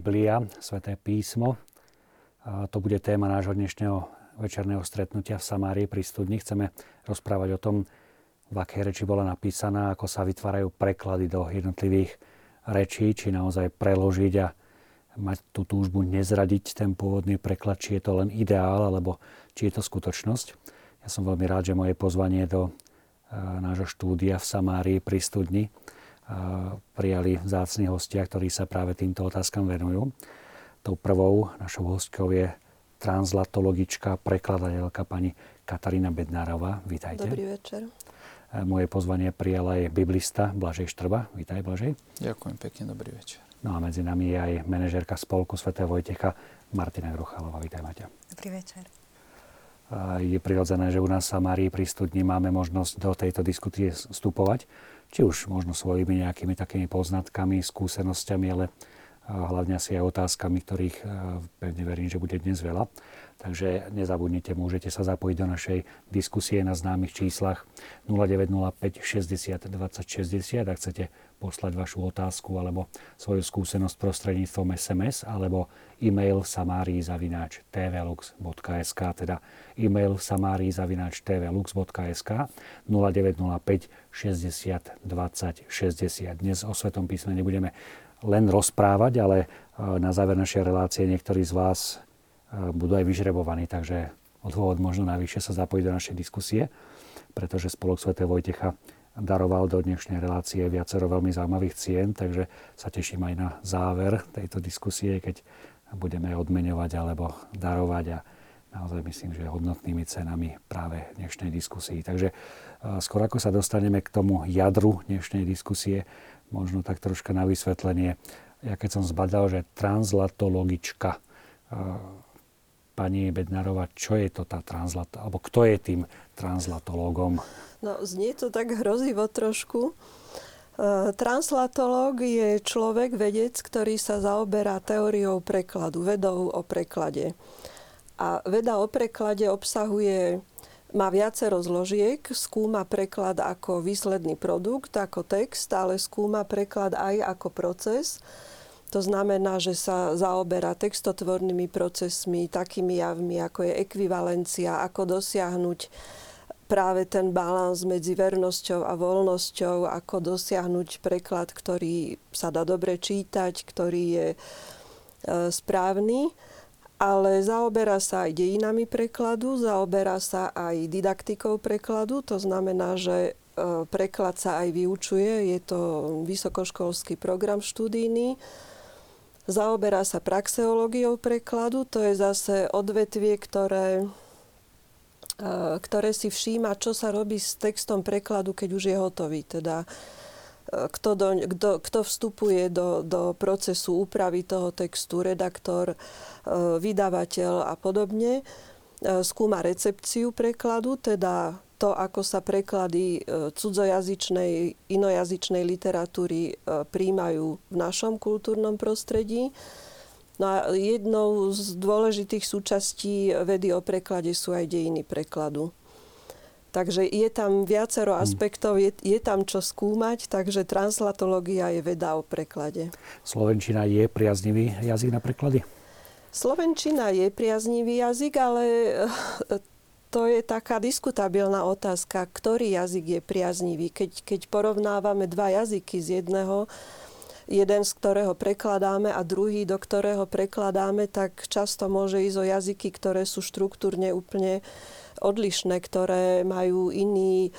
Biblia, Sveté písmo. To bude téma nášho dnešného večerného stretnutia v Samárii pri studni. Chceme rozprávať o tom, v akej reči bola napísaná, ako sa vytvárajú preklady do jednotlivých rečí, či naozaj preložiť a mať tú túžbu nezradiť ten pôvodný preklad, či je to len ideál, alebo či je to skutočnosť. Ja som veľmi rád, že moje pozvanie do nášho štúdia v Samárii pri studni prijali vzácni hostia, ktorí sa práve týmto otázkam venujú. Tou prvou našou hostkou je translatologička, prekladateľka pani Katarína Bednárová. Vítajte. Dobrý večer. Moje pozvanie prijal aj biblista Blažej Štrba. Vítaj, Blažej. Ďakujem pekne, dobrý večer. No a medzi nami je aj manažérka spolku Sv. Vojtecha Martina Gruchalová. Vítaj, Maťa. Dobrý večer. Je prirodzené, že u nás v Samárii pri studni máme možnosť do tejto diskusie vstupovať, či už možno svojimi nejakými takými poznatkami, skúsenosťami, ale hlavne asi aj otázkami, ktorých pevne verím, že bude dnes veľa. Takže nezabudnite, môžete sa zapojiť do našej diskusie na známych číslach 0905 60 20 60, ak chcete poslať vašu otázku alebo svoju skúsenosť prostredníctvom SMS alebo e-mail samárizavináč tvlux.sk teda e-mail samárizavináč tvlux.sk 0905 60 20 60. Dnes o Svetom písme nebudeme len rozprávať, ale e, na záver našej relácie niektorí z vás budú aj vyžrebovaní, takže odhovod možno najvyššie sa zapojiť do našej diskusie, pretože Spolok Sv. Vojtecha daroval do dnešnej relácie viacero veľmi zaujímavých cien, takže sa teším aj na záver tejto diskusie, keď budeme odmeňovať alebo darovať a naozaj myslím, že hodnotnými cenami práve dnešnej diskusii. Takže skôr ako sa dostaneme k tomu jadru dnešnej diskusie, možno tak troška na vysvetlenie. Ja keď som zbadal, že translatologička pani Bednárová, čo je to tá translat, alebo kto je tým translatológom? No, znie to tak hrozivo trošku. E, translatológ je človek, vedec, ktorý sa zaoberá teóriou prekladu, vedou o preklade. A veda o preklade obsahuje, má viacero zložiek, skúma preklad ako výsledný produkt, ako text, ale skúma preklad aj ako proces to znamená, že sa zaoberá textotvornými procesmi, takými javmi, ako je ekvivalencia, ako dosiahnuť práve ten balans medzi vernosťou a voľnosťou, ako dosiahnuť preklad, ktorý sa dá dobre čítať, ktorý je e, správny, ale zaoberá sa aj dejinami prekladu, zaoberá sa aj didaktikou prekladu, to znamená, že e, preklad sa aj vyučuje, je to vysokoškolský program študijný, Zaoberá sa praxeológiou prekladu, to je zase odvetvie, ktoré, e, ktoré si všíma, čo sa robí s textom prekladu, keď už je hotový. Teda e, kto, do, kto, kto vstupuje do, do procesu úpravy toho textu, redaktor, e, vydavateľ a podobne. Skúma recepciu prekladu, teda to, ako sa preklady e, cudzojazyčnej, inojazyčnej literatúry e, príjmajú v našom kultúrnom prostredí. No a jednou z dôležitých súčastí vedy o preklade sú aj dejiny prekladu. Takže je tam viacero hmm. aspektov, je, je tam čo skúmať, takže translatológia je veda o preklade. Slovenčina je priaznivý jazyk na preklady? Slovenčina je priaznivý jazyk, ale to je taká diskutabilná otázka, ktorý jazyk je priaznivý. Keď, keď porovnávame dva jazyky z jedného, jeden z ktorého prekladáme a druhý, do ktorého prekladáme, tak často môže ísť o jazyky, ktoré sú štruktúrne úplne odlišné, ktoré majú iný,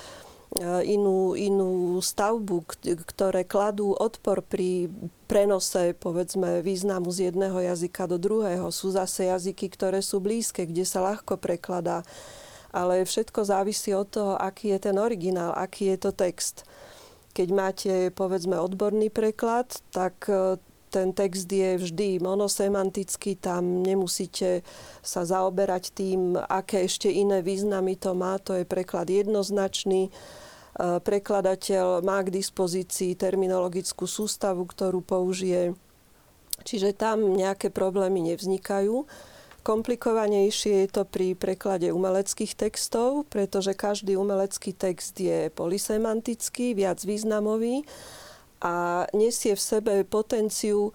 e, inú, inú stavbu, ktoré kladú odpor pri prenose, povedzme, významu z jedného jazyka do druhého. Sú zase jazyky, ktoré sú blízke, kde sa ľahko prekladá ale všetko závisí od toho, aký je ten originál, aký je to text. Keď máte, povedzme, odborný preklad, tak e, ten text je vždy monosemantický, tam nemusíte sa zaoberať tým, aké ešte iné významy to má, to je preklad jednoznačný. E, prekladateľ má k dispozícii terminologickú sústavu, ktorú použije, čiže tam nejaké problémy nevznikajú. Komplikovanejšie je to pri preklade umeleckých textov, pretože každý umelecký text je polysemantický, viac významový a nesie v sebe potenciu e,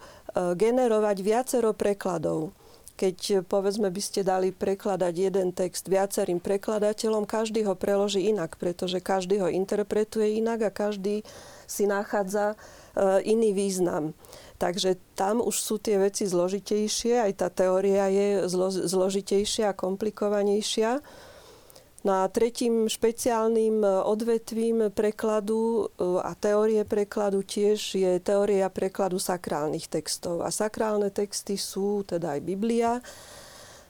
generovať viacero prekladov. Keď povedzme by ste dali prekladať jeden text viacerým prekladateľom, každý ho preloží inak, pretože každý ho interpretuje inak a každý si nachádza iný význam. Takže tam už sú tie veci zložitejšie, aj tá teória je zlo, zložitejšia a komplikovanejšia. No a tretím špeciálnym odvetvím prekladu e, a teórie prekladu tiež je teória prekladu sakrálnych textov. A sakrálne texty sú teda aj Biblia,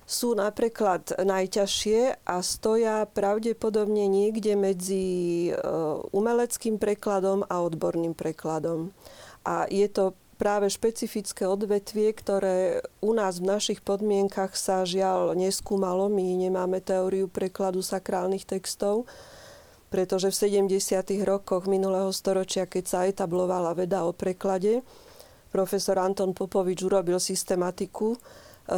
sú napríklad najťažšie a stoja pravdepodobne niekde medzi e, umeleckým prekladom a odborným prekladom. A je to práve špecifické odvetvie, ktoré u nás v našich podmienkach sa žiaľ neskúmalo. My nemáme teóriu prekladu sakrálnych textov, pretože v 70. rokoch minulého storočia, keď sa etablovala veda o preklade, profesor Anton Popovič urobil systematiku e,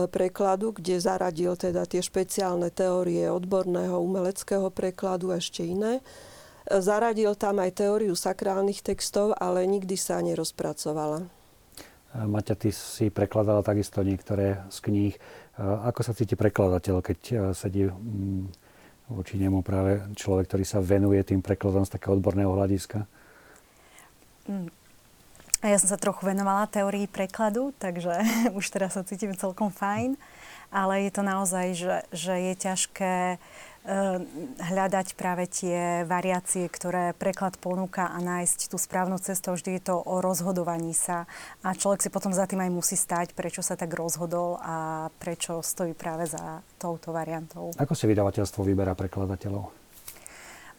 prekladu, kde zaradil teda tie špeciálne teórie odborného umeleckého prekladu a ešte iné. E, zaradil tam aj teóriu sakrálnych textov, ale nikdy sa nerozpracovala. Maťa, ty si prekladala takisto niektoré z kníh. Ako sa cíti prekladateľ, keď e, sedí mm, voči nemu práve človek, ktorý sa venuje tým prekladom z takého odborného hľadiska? Mm. Ja som sa trochu venovala teórii prekladu, takže už teraz sa cítim celkom fajn. Ale je to naozaj, že, že je ťažké Ehm, hľadať práve tie variácie, ktoré preklad ponúka a nájsť tú správnu cestu. Vždy je to o rozhodovaní sa a človek si potom za tým aj musí stať, prečo sa tak rozhodol a prečo stojí práve za touto variantou. Ako si vydavateľstvo vyberá prekladateľov?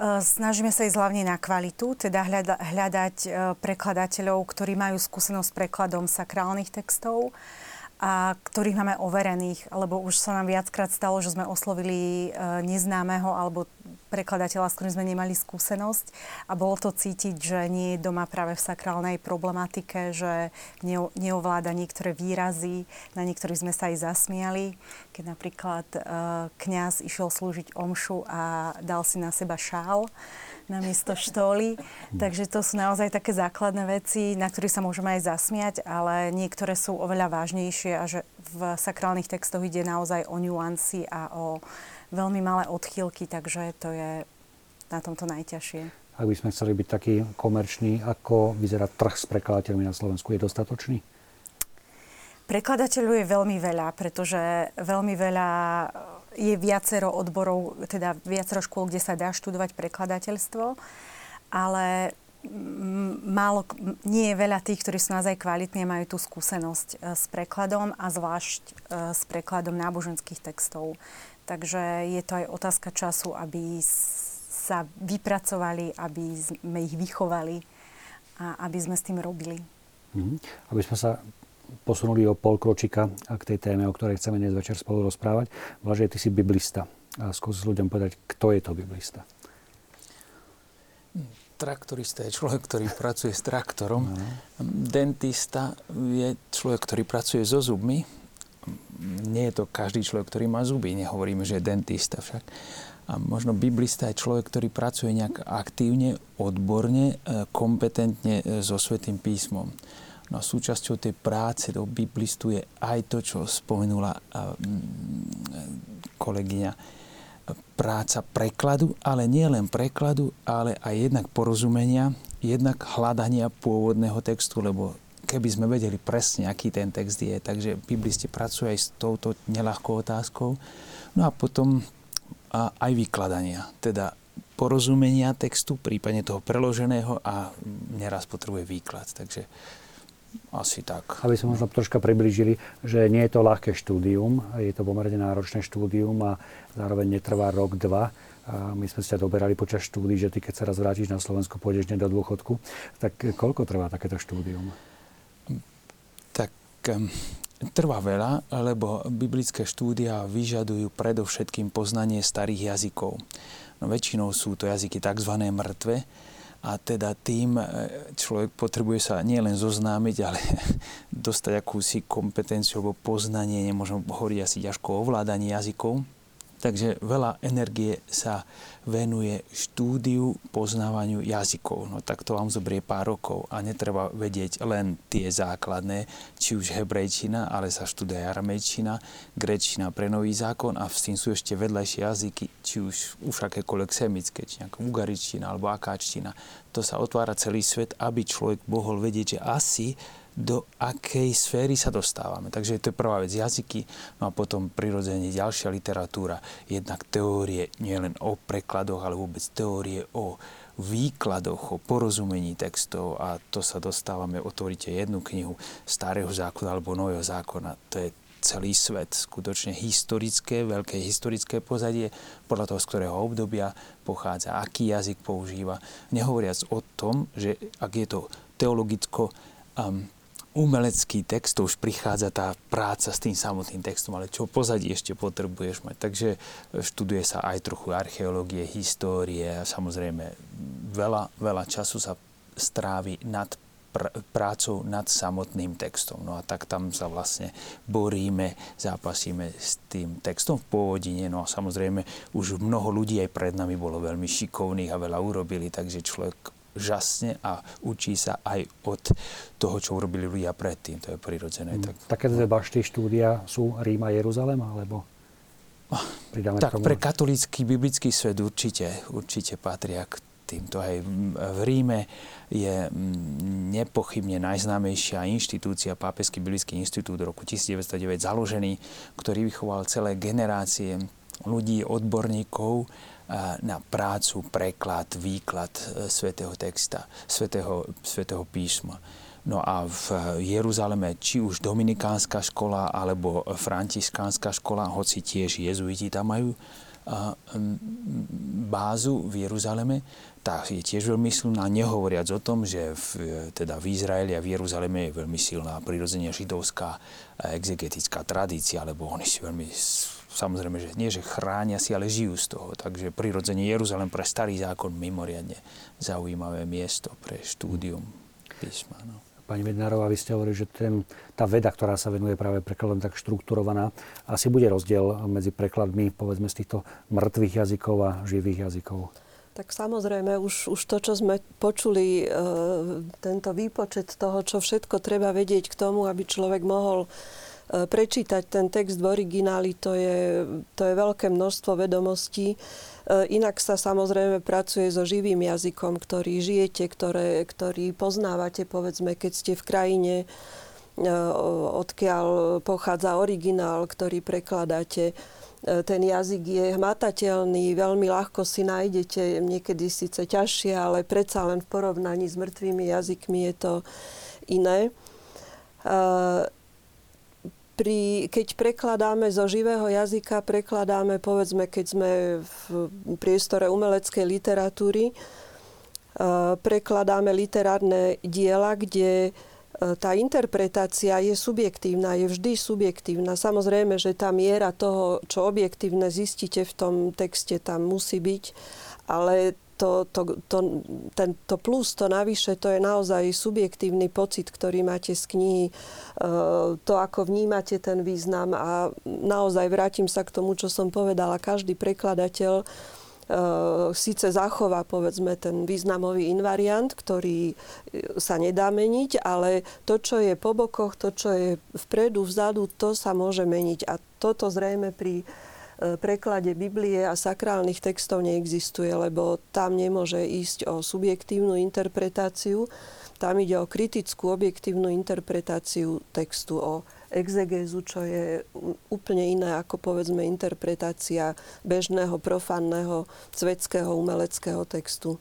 Ehm, snažíme sa ísť hlavne na kvalitu, teda hľada, hľadať ehm, prekladateľov, ktorí majú skúsenosť s prekladom sakrálnych textov a ktorých máme overených, lebo už sa nám viackrát stalo, že sme oslovili e, neznámeho alebo prekladateľa, s ktorým sme nemali skúsenosť. A bolo to cítiť, že nie je doma práve v sakrálnej problematike, že neovláda niektoré výrazy, na niektorých sme sa aj zasmiali, keď napríklad e, kňaz išiel slúžiť omšu a dal si na seba šál namiesto štóly. Takže to sú naozaj také základné veci, na ktorých sa môžeme aj zasmiať, ale niektoré sú oveľa vážnejšie a že v sakrálnych textoch ide naozaj o nuancy a o veľmi malé odchýlky, takže to je na tomto najťažšie. Ak by sme chceli byť taký komerčný, ako vyzerá trh s prekladateľmi na Slovensku? Je dostatočný? Prekladateľov je veľmi veľa, pretože veľmi veľa je viacero odborov, teda viacero škôl, kde sa dá študovať prekladateľstvo, ale málo, nie je veľa tých, ktorí sú naozaj kvalitní a majú tú skúsenosť e, s prekladom a zvlášť e, s prekladom náboženských textov. Takže je to aj otázka času, aby sa vypracovali, aby sme ich vychovali a aby sme s tým robili. Mm-hmm. Aby sme sa posunuli o pol kročika k tej téme, o ktorej chceme dnes večer spolu rozprávať. Blažej, ty si biblista. A skús ľuďom povedať, kto je to biblista. Traktorista je človek, ktorý pracuje s traktorom. No. Dentista je človek, ktorý pracuje so zubmi. Nie je to každý človek, ktorý má zuby. Nehovoríme, že je dentista však. A možno biblista je človek, ktorý pracuje nejak aktívne, odborne, e, kompetentne e, so Svetým písmom. No a súčasťou tej práce do biblistu je aj to, čo spomenula kolegyňa, práca prekladu, ale nie len prekladu, ale aj jednak porozumenia, jednak hľadania pôvodného textu, lebo keby sme vedeli presne, aký ten text je, takže biblisti pracujú aj s touto nelahkou otázkou. No a potom aj vykladania, teda porozumenia textu, prípadne toho preloženého a neraz potrebuje výklad. Takže asi tak. Aby sme možno troška približili, že nie je to ľahké štúdium, je to pomerne náročné štúdium a zároveň netrvá rok, dva. A my sme sa doberali počas štúdí, že ty keď sa raz vrátiš na Slovensku, pôjdeš do dôchodku. Tak koľko trvá takéto štúdium? Tak trvá veľa, lebo biblické štúdia vyžadujú predovšetkým poznanie starých jazykov. No, väčšinou sú to jazyky tzv. mŕtve, a teda tým e, človek potrebuje sa nielen zoznámiť, ale dostať akúsi kompetenciu alebo poznanie, nemôžem hovoriť asi ťažko o ovládaní jazykov, Takže veľa energie sa venuje štúdiu, poznávaniu jazykov. No tak to vám zobrie pár rokov a netreba vedieť len tie základné, či už hebrejčina, ale sa študuje aramejčina, grečina pre nový zákon a s tým sú ešte vedľajšie jazyky, či už, už akékoľvek semické, či nejaká ugaričtina alebo akáčtina. To sa otvára celý svet, aby človek mohol vedieť, že asi do akej sféry sa dostávame. Takže to je prvá vec, jazyky, no a potom prirodzene ďalšia literatúra, jednak teórie nielen o prekladoch, ale vôbec teórie o výkladoch, o porozumení textov. A to sa dostávame, otvoríte jednu knihu starého zákona alebo nového zákona, to je celý svet, skutočne historické, veľké historické pozadie, podľa toho, z ktorého obdobia pochádza, aký jazyk používa. Nehovoriac o tom, že ak je to teologicko um, umelecký text, to už prichádza tá práca s tým samotným textom, ale čo pozadí ešte potrebuješ mať. Takže študuje sa aj trochu archeológie, histórie a samozrejme veľa, veľa času sa strávi nad pr- prácou nad samotným textom. No a tak tam sa vlastne boríme, zápasíme s tým textom v pôvodine. No a samozrejme už mnoho ľudí aj pred nami bolo veľmi šikovných a veľa urobili, takže človek žasne a učí sa aj od toho, čo urobili ľudia predtým. To je prirodzené. Mm. Tak, Také dve bašty štúdia sú Rím a Jeruzalem, alebo pridáme tak pre katolícky biblický svet určite, určite patria k týmto. Aj v Ríme je nepochybne najznámejšia inštitúcia, Pápežský biblický inštitút roku 1909 založený, ktorý vychoval celé generácie ľudí, odborníkov, na prácu, preklad, výklad e, svätého texta, svätého, svätého písma. No a v Jeruzaleme či už dominikánska škola alebo františkánska škola, hoci tiež jezuiti tam majú bázu v Jeruzaleme, tá je tiež veľmi silná, nehovoriac o tom, že v, teda v Izraeli a v Jeruzaleme je veľmi silná prirodzene židovská exegetická tradícia, lebo oni si veľmi samozrejme, že nie, že chránia si, ale žijú z toho. Takže prirodzene Jeruzalem pre starý zákon mimoriadne zaujímavé miesto pre štúdium písma. No. Pani Mednárová, vy ste hovorili, že ten, tá veda, ktorá sa venuje práve prekladom, tak štrukturovaná. Asi bude rozdiel medzi prekladmi, povedzme, z týchto mŕtvych jazykov a živých jazykov. Tak samozrejme, už, už to, čo sme počuli, e, tento výpočet toho, čo všetko treba vedieť k tomu, aby človek mohol prečítať ten text v origináli, to je, to je veľké množstvo vedomostí. E, inak sa samozrejme pracuje so živým jazykom, ktorý žijete, ktoré, ktorý poznávate, povedzme, keď ste v krajine, e, odkiaľ pochádza originál, ktorý prekladáte. Ten jazyk je hmatateľný, veľmi ľahko si nájdete, niekedy síce ťažšie, ale predsa len v porovnaní s mŕtvými jazykmi je to iné pri, keď prekladáme zo živého jazyka, prekladáme, povedzme, keď sme v priestore umeleckej literatúry, e, prekladáme literárne diela, kde e, tá interpretácia je subjektívna, je vždy subjektívna. Samozrejme, že tá miera toho, čo objektívne zistíte v tom texte, tam musí byť, ale to, to, to, ten, to plus, to navyše, to je naozaj subjektívny pocit, ktorý máte z knihy, e, to, ako vnímate ten význam a naozaj vrátim sa k tomu, čo som povedala, každý prekladateľ e, síce zachová povedzme ten významový invariant, ktorý sa nedá meniť, ale to, čo je po bokoch, to, čo je vpredu, vzadu, to sa môže meniť. A toto zrejme pri preklade Biblie a sakrálnych textov neexistuje, lebo tam nemôže ísť o subjektívnu interpretáciu, tam ide o kritickú, objektívnu interpretáciu textu, o exegézu, čo je úplne iné ako povedzme interpretácia bežného, profánneho, svetského, umeleckého textu.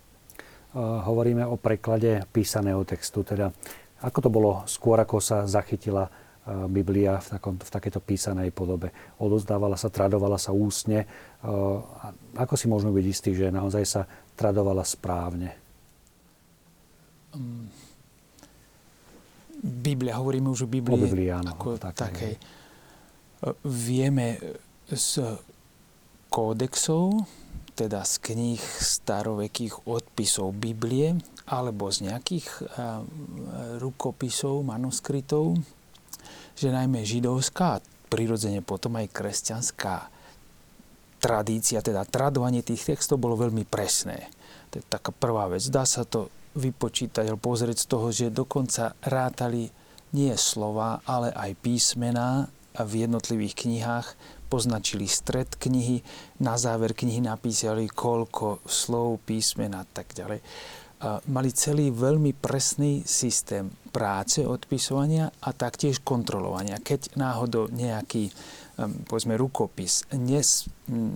Hovoríme o preklade písaného textu, teda ako to bolo skôr, ako sa zachytila Biblia v, takom, v takéto písanej podobe. Odozdávala sa, tradovala sa ústne. Ako si môžeme byť istí, že naozaj sa tradovala správne? Mm. Biblia, hovoríme už o Biblii. O Biblii, áno. Ako také. takej. Vieme z kódexov, teda z kníh starovekých odpisov Biblie, alebo z nejakých rukopisov, manuskritov, že najmä židovská, prirodzene potom aj kresťanská tradícia, teda tradovanie tých textov bolo veľmi presné. To je taká prvá vec. Dá sa to vypočítať alebo pozrieť z toho, že dokonca rátali nie slova, ale aj písmená v jednotlivých knihách, poznačili stred knihy, na záver knihy napísali, koľko slov, písmen a tak ďalej. Mali celý veľmi presný systém práce, odpisovania a taktiež kontrolovania. Keď náhodou nejaký povedzme, rukopis nes,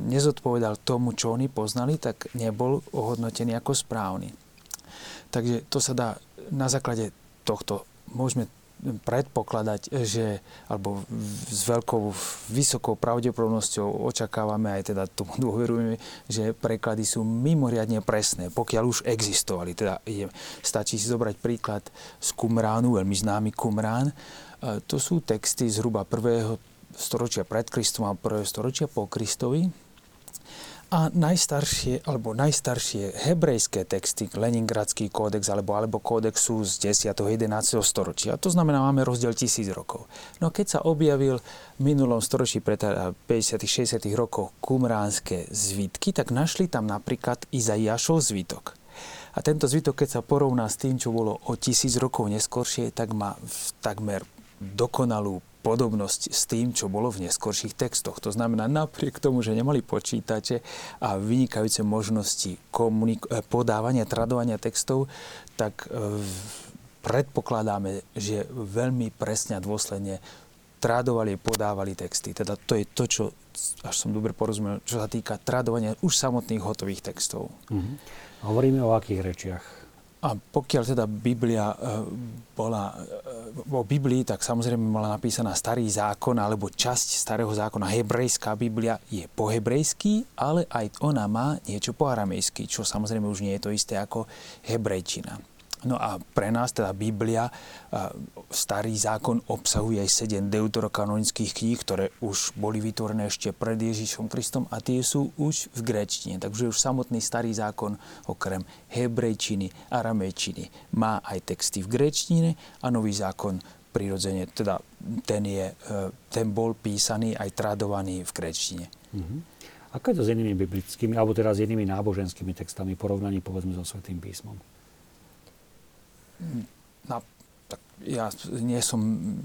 nezodpovedal tomu, čo oni poznali, tak nebol ohodnotený ako správny. Takže to sa dá na základe tohto môžeme predpokladať, že, alebo s veľkou, vysokou pravdepodobnosťou očakávame, aj teda tomu dôverujeme, že preklady sú mimoriadne presné, pokiaľ už existovali. Teda je, stačí si zobrať príklad z Kumránu, veľmi známy Kumrán. To sú texty zhruba prvého storočia pred Kristom a prvého storočia po Kristovi. A najstaršie, alebo najstaršie hebrejské texty, Leningradský kódex alebo, alebo kódex sú z 10. 11. storočia. To znamená, máme rozdiel tisíc rokov. No keď sa objavil v minulom storočí, pre 50. 60. rokov kumránske zvitky, tak našli tam napríklad Izaiášov zvitok. A tento zvitok, keď sa porovná s tým, čo bolo o tisíc rokov neskôršie, tak má takmer dokonalú podobnosť s tým, čo bolo v neskorších textoch. To znamená, napriek tomu, že nemali počítače a vynikajúce možnosti komunik- eh, podávania, tradovania textov, tak e, predpokladáme, že veľmi presne a dôsledne tradovali, podávali texty. Teda to je to, čo, až som dobre porozumel, čo sa týka tradovania už samotných hotových textov. Mm-hmm. Hovoríme o akých rečiach? A pokiaľ teda Biblia e, bola, e, o Biblii, tak samozrejme bola napísaná starý zákon alebo časť starého zákona. Hebrejská Biblia je po hebrejsky, ale aj ona má niečo po aramejsky, čo samozrejme už nie je to isté ako hebrejčina. No a pre nás teda Biblia, starý zákon obsahuje aj sedem deuterokanonických kníh, ktoré už boli vytvorené ešte pred Ježišom Kristom a tie sú už v gréčtine. Takže už samotný starý zákon okrem hebrejčiny, aramejčiny má aj texty v gréčtine a nový zákon prirodzene, teda ten, je, e, ten bol písaný aj tradovaný v gréčtine. Mm-hmm. Ako je to s inými biblickými, alebo teda s inými náboženskými textami, porovnaní povedzme so Svetým písmom? Na, tak ja nie som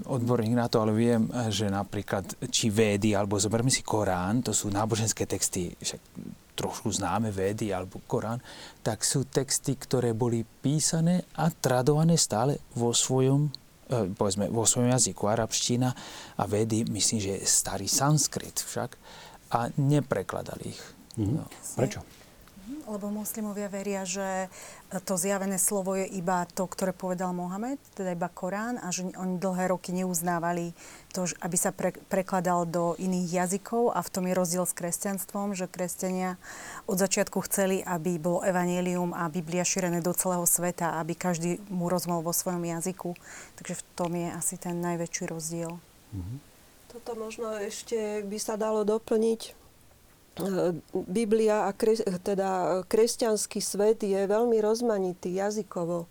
odborník na to, ale viem, že napríklad či védy, alebo zoberme si Korán, to sú náboženské texty, však trošku známe védy alebo Korán, tak sú texty, ktoré boli písané a tradované stále vo svojom e, povedzme, vo svojom jazyku, arabština a vedy, myslím, že starý sanskrit však, a neprekladali ich. Mm-hmm. No. Prečo? Lebo moslimovia veria, že to zjavené slovo je iba to, ktoré povedal Mohamed, teda iba Korán a že oni dlhé roky neuznávali to, aby sa pre, prekladal do iných jazykov a v tom je rozdiel s kresťanstvom, že kresťania od začiatku chceli, aby bolo evanelium a Biblia šírené do celého sveta, aby každý mu rozmol vo svojom jazyku. Takže v tom je asi ten najväčší rozdiel. Mm-hmm. Toto možno ešte by sa dalo doplniť Biblia a kres, teda kresťanský svet je veľmi rozmanitý jazykovo.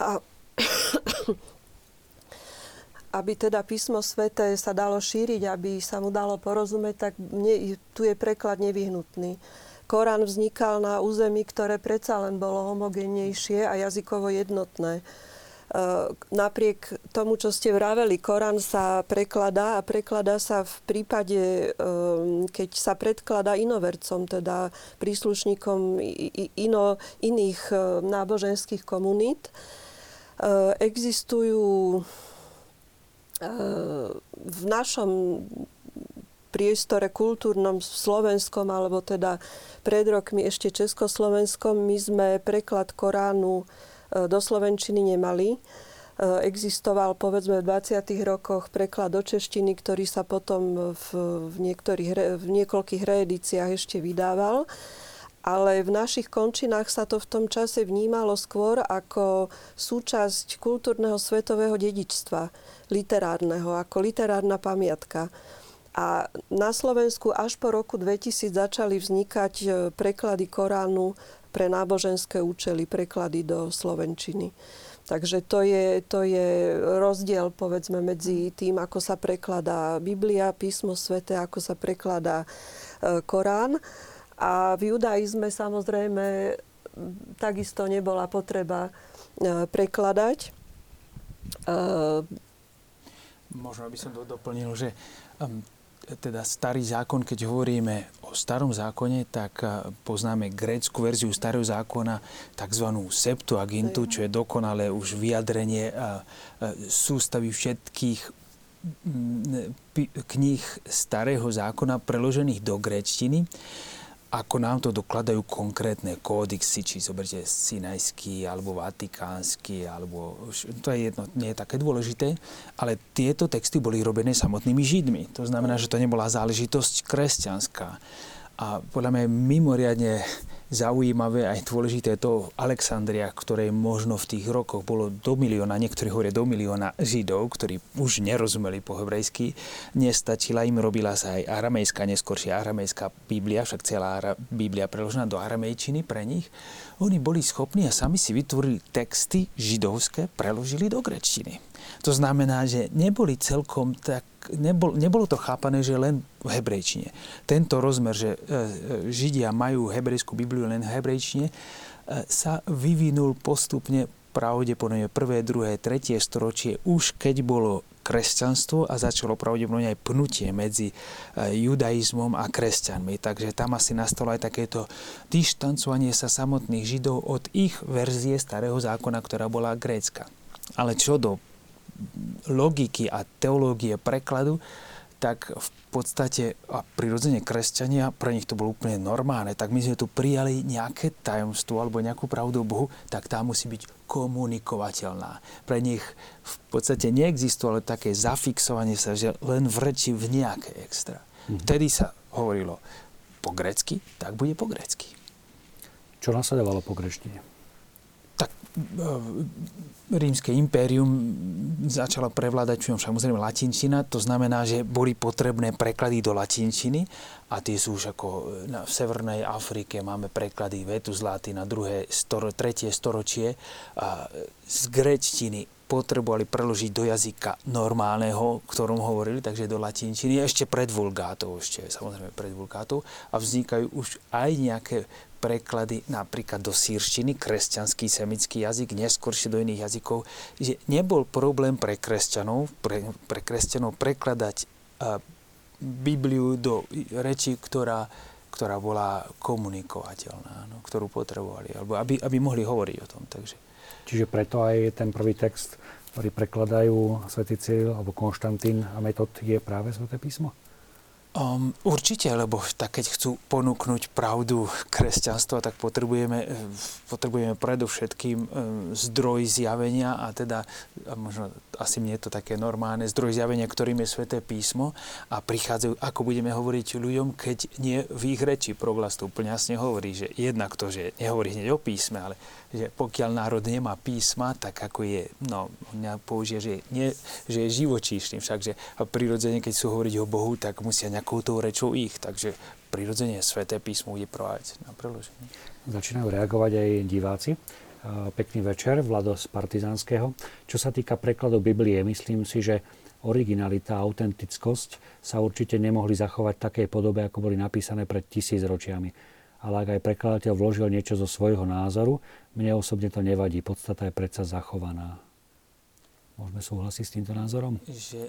A aby teda písmo svete sa dalo šíriť, aby sa mu dalo porozumieť, tak nie, tu je preklad nevyhnutný. Korán vznikal na území, ktoré predsa len bolo homogennejšie a jazykovo jednotné. E, napriek tomu, čo ste vraveli, Korán sa prekladá a prekladá sa v prípade, e, keď sa predkladá inovercom, teda príslušníkom ino, iných e, náboženských komunít. Existujú v našom priestore kultúrnom slovenskom, alebo teda pred rokmi ešte československom, my sme preklad Koránu do Slovenčiny nemali. E, existoval povedzme v 20. rokoch preklad do češtiny, ktorý sa potom v, v, niektorých, v niekoľkých reedíciách ešte vydával. Ale v našich končinách sa to v tom čase vnímalo skôr ako súčasť kultúrneho svetového dedičstva, literárneho, ako literárna pamiatka. A na Slovensku až po roku 2000 začali vznikať e, preklady Koránu pre náboženské účely, preklady do slovenčiny. Takže to je, to je rozdiel povedzme medzi tým, ako sa prekladá Biblia, písmo svete, ako sa prekladá e, Korán. A v judaizme samozrejme takisto nebola potreba e, prekladať. E, Možno by som to doplnil, že teda starý zákon, keď hovoríme o starom zákone, tak poznáme grécku verziu starého zákona, tzv. Septuagintu, čo je dokonalé už vyjadrenie sústavy všetkých kníh starého zákona preložených do gréčtiny ako nám to dokladajú konkrétne kódixy, či zoberte Sinajský, alebo Vatikánsky, alebo to je jedno, nie je také dôležité, ale tieto texty boli robené samotnými Židmi. To znamená, že to nebola záležitosť kresťanská. A podľa mňa je mimoriadne zaujímavé aj dôležité to Alexandria, ktoré možno v tých rokoch bolo do milióna, niektorí hovoria do milióna Židov, ktorí už nerozumeli po hebrejsky. Nestačila im, robila sa aj aramejská, neskôršia aramejská Biblia, však celá Biblia preložená do aramejčiny pre nich. Oni boli schopní a sami si vytvorili texty židovské, preložili do grečtiny. To znamená, že neboli celkom tak, nebol, nebolo to chápané, že len v hebrejčine. Tento rozmer, že e, e, Židia majú hebrejskú Bibliu len v hebrejčine, e, sa vyvinul postupne pravdepodobne prvé, druhé, tretie storočie, už keď bolo kresťanstvo a začalo pravdepodobne aj pnutie medzi judaizmom a kresťanmi. Takže tam asi nastalo aj takéto dištancovanie sa samotných židov od ich verzie starého zákona, ktorá bola grécka. Ale čo do logiky a teológie prekladu, tak v podstate a prirodzene kresťania, pre nich to bolo úplne normálne, tak my sme tu prijali nejaké tajomstvo alebo nejakú pravdu o Bohu, tak tá musí byť komunikovateľná. Pre nich v podstate neexistovalo také zafixovanie sa, že len v reči v nejaké extra. Mm-hmm. Vtedy sa hovorilo po grecky, tak bude po grecky. Čo nasledovalo po greštine? Rímske impérium začalo prevládať samozrejme latinčina, to znamená, že boli potrebné preklady do latinčiny a tie sú už ako na, v Severnej Afrike máme preklady Vetus Latina, druhé, storo, tretie storočie a z grečtiny potrebovali preložiť do jazyka normálneho, ktorom hovorili, takže do latinčiny, ešte pred vulgátou, ešte samozrejme pred vulgátou a vznikajú už aj nejaké preklady napríklad do sírštiny, kresťanský semický jazyk, neskôršie do iných jazykov, že nebol problém pre kresťanov, pre, pre kresťanov prekladať uh, Bibliu do reči, ktorá, ktorá bola komunikovateľná, no, ktorú potrebovali, alebo aby, aby mohli hovoriť o tom. Takže. Čiže preto aj ten prvý text, ktorý prekladajú svätý Cyril alebo Konštantín a metod je práve sväté písmo? Um, určite, lebo tak keď chcú ponúknuť pravdu kresťanstva, tak potrebujeme, eh, potrebujeme predovšetkým um, zdroj zjavenia a teda, a možno asi mne je to také normálne, zdroj zjavenia, ktorým je Sveté písmo a prichádzajú, ako budeme hovoriť ľuďom, keď nie v ich reči. Proglas to úplne jasne hovorí, že jednak to, že nehovorí hneď o písme, ale že pokiaľ národ nemá písma, tak ako je, no, mňa použije, že, nie, že je živočíšny, všakže a prirodzene, keď sú hovoriť o Bohu, tak musia nejakou tou rečou ich, takže prirodzene Sveté písmo bude provádzať na preloženie. Začínajú reagovať aj diváci. Pekný večer, Vlado z Partizánskeho. Čo sa týka prekladov Biblie, myslím si, že originalita a autentickosť sa určite nemohli zachovať v takej podobe, ako boli napísané pred tisíc ročiami ale ak aj prekladateľ vložil niečo zo svojho názoru, mne osobne to nevadí. Podstata je predsa zachovaná. Môžeme súhlasiť s týmto názorom? Že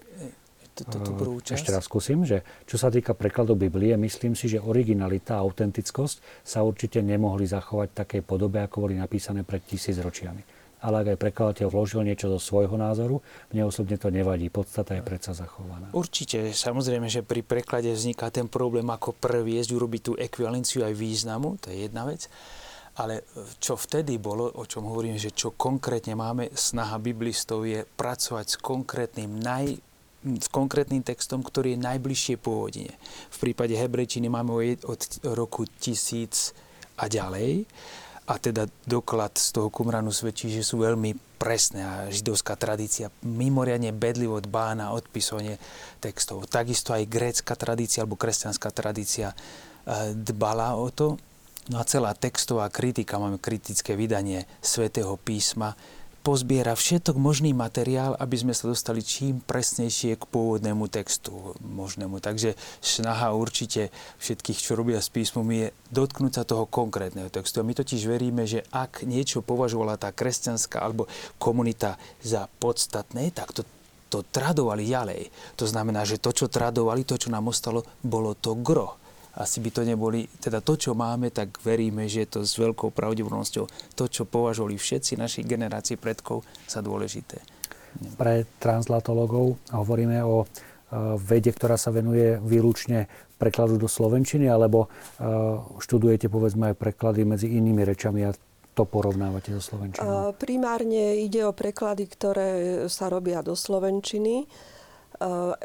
túto e, prvú časť? Ešte raz skúsim, že čo sa týka prekladu Biblie, myslím si, že originalita a autentickosť sa určite nemohli zachovať v takej podobe, ako boli napísané pred tisíc ročiami ale ak aj prekladateľ vložil niečo zo svojho názoru, mne osobne to nevadí. Podstata je predsa zachovaná. Určite, samozrejme, že pri preklade vzniká ten problém, ako previesť, urobiť tú ekvivalenciu aj významu, to je jedna vec. Ale čo vtedy bolo, o čom hovorím, že čo konkrétne máme, snaha biblistov je pracovať s konkrétnym naj, s konkrétnym textom, ktorý je najbližšie pôvodine. V prípade hebrejčiny máme od roku 1000 a ďalej a teda doklad z toho Kumranu svedčí, že sú veľmi presné a židovská tradícia mimoriadne bedlivo dbá na odpisovanie textov. Takisto aj grécka tradícia alebo kresťanská tradícia e, dbala o to. No a celá textová kritika, máme kritické vydanie svätého písma, pozbiera všetok možný materiál, aby sme sa dostali čím presnejšie k pôvodnému textu možnému. Takže snaha určite všetkých, čo robia s písmom, je dotknúť sa toho konkrétneho textu. A my totiž veríme, že ak niečo považovala tá kresťanská alebo komunita za podstatné, tak to to tradovali ďalej. To znamená, že to, čo tradovali, to, čo nám ostalo, bolo to gro asi by to neboli, teda to, čo máme, tak veríme, že je to s veľkou pravdepodobnosťou to, čo považovali všetci naši generácii predkov za dôležité. Pre translatologov hovoríme o e, vede, ktorá sa venuje výlučne prekladu do slovenčiny, alebo e, študujete povedzme aj preklady medzi inými rečami a to porovnávate so slovenčinou? E, primárne ide o preklady, ktoré sa robia do slovenčiny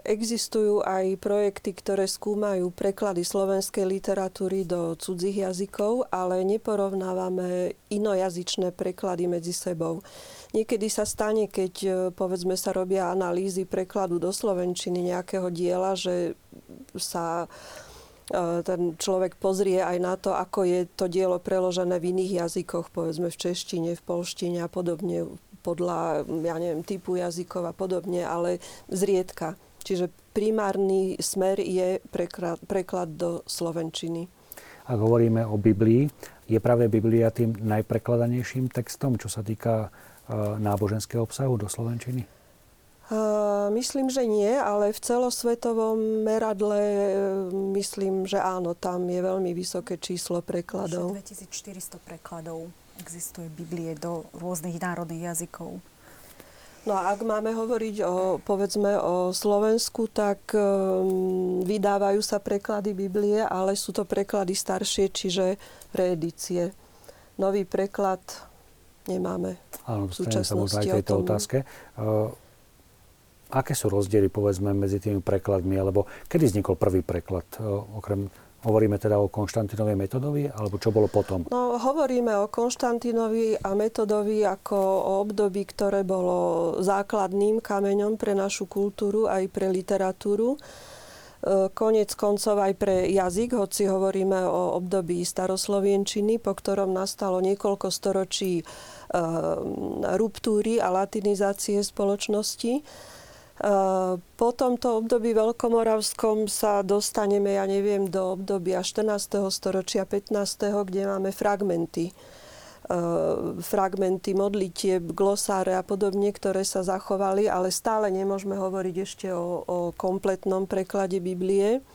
existujú aj projekty, ktoré skúmajú preklady slovenskej literatúry do cudzích jazykov, ale neporovnávame inojazyčné preklady medzi sebou. Niekedy sa stane, keď eh, povedzme sa robia analýzy prekladu do slovenčiny nejakého diela, že sa eh, ten človek pozrie aj na to, ako je to dielo preložené v iných jazykoch, povedzme v češtine, v polštine a podobne, podľa, ja neviem, typu jazykov a podobne, ale zriedka. Čiže primárny smer je preklad, preklad do slovenčiny. Ak hovoríme o Biblii, je práve Biblia tým najprekladanejším textom, čo sa týka uh, náboženského obsahu do slovenčiny? Uh, myslím, že nie, ale v celosvetovom meradle uh, myslím, že áno, tam je veľmi vysoké číslo prekladov. 2400 prekladov existuje Biblie do rôznych národných jazykov. No a ak máme hovoriť o, povedzme o Slovensku, tak um, vydávajú sa preklady Biblie, ale sú to preklady staršie, čiže reedície. Nový preklad nemáme. Áno, dostaneme sa možno aj tejto otázke. Uh, aké sú rozdiely, povedzme, medzi tými prekladmi, alebo kedy vznikol prvý preklad, uh, okrem Hovoríme teda o Konštantinovi Metodovi, alebo čo bolo potom? No, hovoríme o Konštantinovi a Metodovi ako o období, ktoré bolo základným kameňom pre našu kultúru aj pre literatúru. E, konec koncov aj pre jazyk, hoci hovoríme o období staroslovienčiny, po ktorom nastalo niekoľko storočí e, ruptúry a latinizácie spoločnosti po tomto období veľkomoravskom sa dostaneme, ja neviem, do obdobia 14. storočia, 15., kde máme fragmenty fragmenty modlitieb, glosáre a podobne, ktoré sa zachovali, ale stále nemôžeme hovoriť ešte o, o kompletnom preklade Biblie.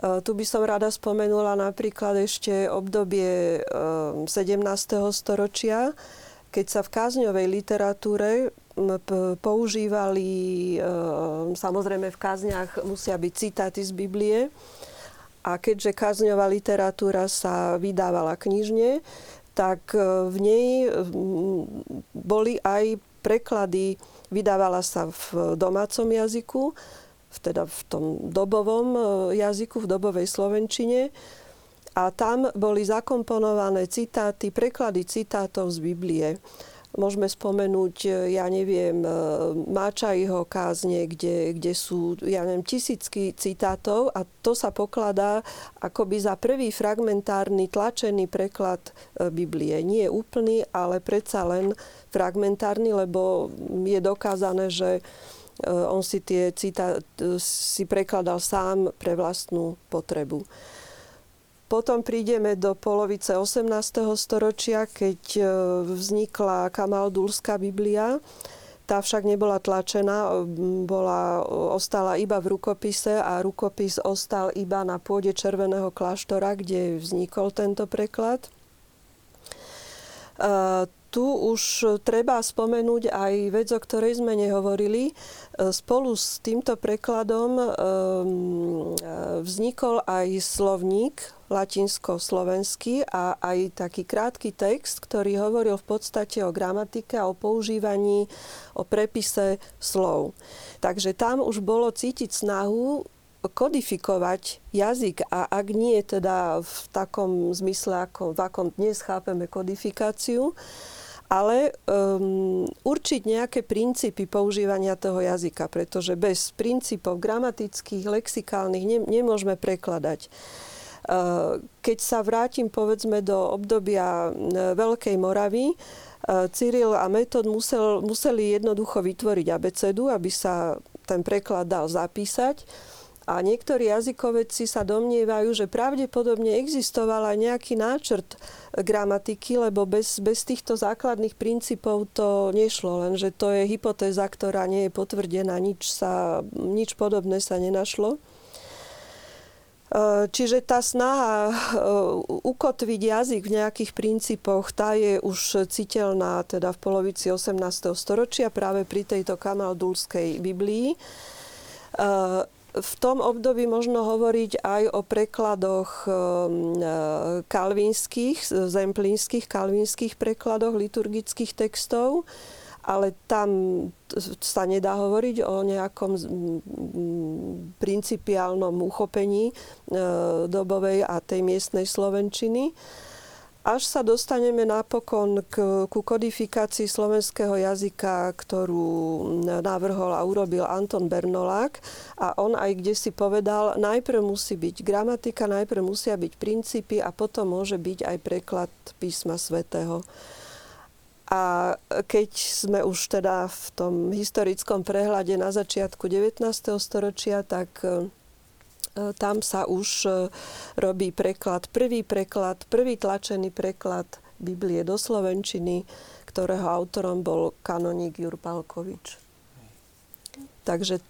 Tu by som rada spomenula napríklad ešte obdobie 17. storočia, keď sa v kázňovej literatúre používali, e, samozrejme v kázniach musia byť citáty z Biblie, a keďže kázňová literatúra sa vydávala knižne, tak e, v nej boli aj preklady, vydávala sa v domácom jazyku, teda v tom dobovom e, jazyku, v dobovej slovenčine. A tam boli zakomponované citáty, preklady citátov z Biblie. Môžeme spomenúť, e, ja neviem, e, Máčajho kázne, kde, kde sú, ja neviem, tisícky citátov a to sa pokladá akoby za prvý fragmentárny tlačený preklad e, Biblie. Nie úplný, ale predsa len fragmentárny, lebo je dokázané, že on si tie citá, si prekladal sám pre vlastnú potrebu. Potom prídeme do polovice 18. storočia, keď e, vznikla Kamaldulská Biblia. Tá však nebola tlačená, bola, ostala iba v rukopise a rukopis ostal iba na pôde Červeného kláštora, kde vznikol tento preklad. E, tu už treba spomenúť aj vec, o ktorej sme nehovorili. Spolu s týmto prekladom vznikol aj slovník latinsko-slovenský a aj taký krátky text, ktorý hovoril v podstate o gramatike o používaní, o prepise slov. Takže tam už bolo cítiť snahu kodifikovať jazyk a ak nie teda v takom zmysle, ako, v akom dnes chápeme kodifikáciu, ale um, určiť nejaké princípy používania toho jazyka, pretože bez princípov gramatických, lexikálnych ne, nemôžeme prekladať. Keď sa vrátim povedzme do obdobia Veľkej Moravy, Cyril a Metod musel, museli jednoducho vytvoriť abecedu, aby sa ten preklad dal zapísať. A niektorí jazykovedci sa domnievajú, že pravdepodobne existoval aj nejaký náčrt gramatiky, lebo bez, bez týchto základných princípov to nešlo, lenže to je hypotéza, ktorá nie je potvrdená, nič, sa, nič podobné sa nenašlo. E, čiže tá snaha e, ukotviť jazyk v nejakých princípoch, tá je už citeľná teda v polovici 18. storočia práve pri tejto kamaldulskej Biblii e, v tom období možno hovoriť aj o prekladoch ehm, e, kalvínskych, zemplínskych kalvínskych prekladoch liturgických textov, ale tam sa nedá hovoriť o nejakom principiálnom uchopení e, dobovej a tej miestnej slovenčiny až sa dostaneme napokon k, ku kodifikácii slovenského jazyka, ktorú navrhol a urobil Anton Bernolák. A on aj kde si povedal, najprv musí byť gramatika, najprv musia byť princípy a potom môže byť aj preklad písma svätého. A keď sme už teda v tom historickom prehľade na začiatku 19. storočia, tak tam sa už e, robí preklad, prvý preklad, prvý tlačený preklad Biblie do Slovenčiny, ktorého autorom bol kanoník Jur Palkovič. Takže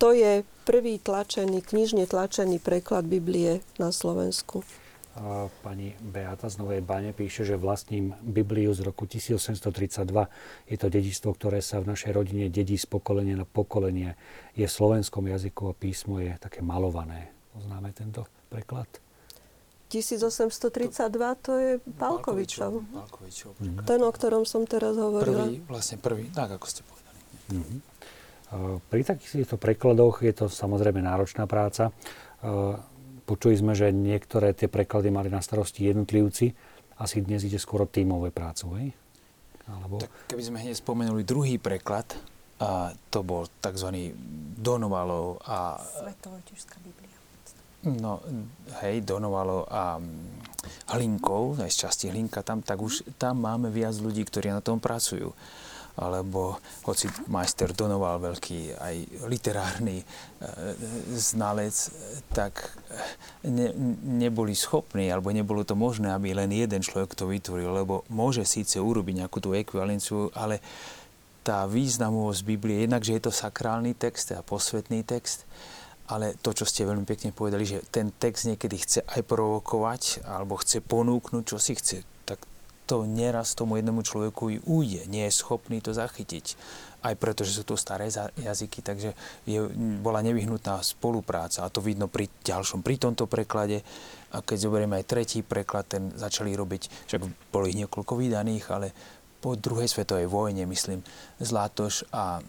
to je prvý tlačený, knižne tlačený preklad Biblie na Slovensku pani Beata z Novej Bane píše, že vlastním Bibliu z roku 1832. Je to dedistvo, ktoré sa v našej rodine dedí z pokolenia na pokolenie. Je v slovenskom jazyku a písmo je také malované. Poznáme tento preklad? 1832 to je Palkovičov. Palkovičov. Mm-hmm. Ten, o ktorom som teraz hovorila. Prvý, vlastne prvý, tak ako ste povedali. Mm-hmm. Pri takýchto prekladoch je to samozrejme náročná práca. Počuli sme, že niektoré tie preklady mali na starosti jednotlivci. Asi dnes ide skôr o tímové prácu, hej? Alebo... Tak keby sme hneď spomenuli druhý preklad, a to bol tzv. Donovalov a... Svetovojtižská Biblia. No, hej, Donovalov a mm, Hlinkov, aj z časti Hlinka tam, tak už tam máme viac ľudí, ktorí na tom pracujú alebo hoci majster Donoval, veľký aj literárny e, znalec, tak ne, neboli schopní, alebo nebolo to možné, aby len jeden človek to vytvoril, lebo môže síce urobiť nejakú tú ekvivalenciu, ale tá významovosť Biblie, jednak, že je to sakrálny text a posvetný text, ale to, čo ste veľmi pekne povedali, že ten text niekedy chce aj provokovať, alebo chce ponúknuť, čo si chce to neraz tomu jednomu človeku i ujde, nie je schopný to zachytiť. Aj preto, že sú to staré jazyky, takže je, bola nevyhnutná spolupráca a to vidno pri ďalšom, pri tomto preklade. A keď zoberieme aj tretí preklad, ten začali robiť, však bolo ich niekoľko vydaných, ale po druhej svetovej vojne, myslím, Zlatoš a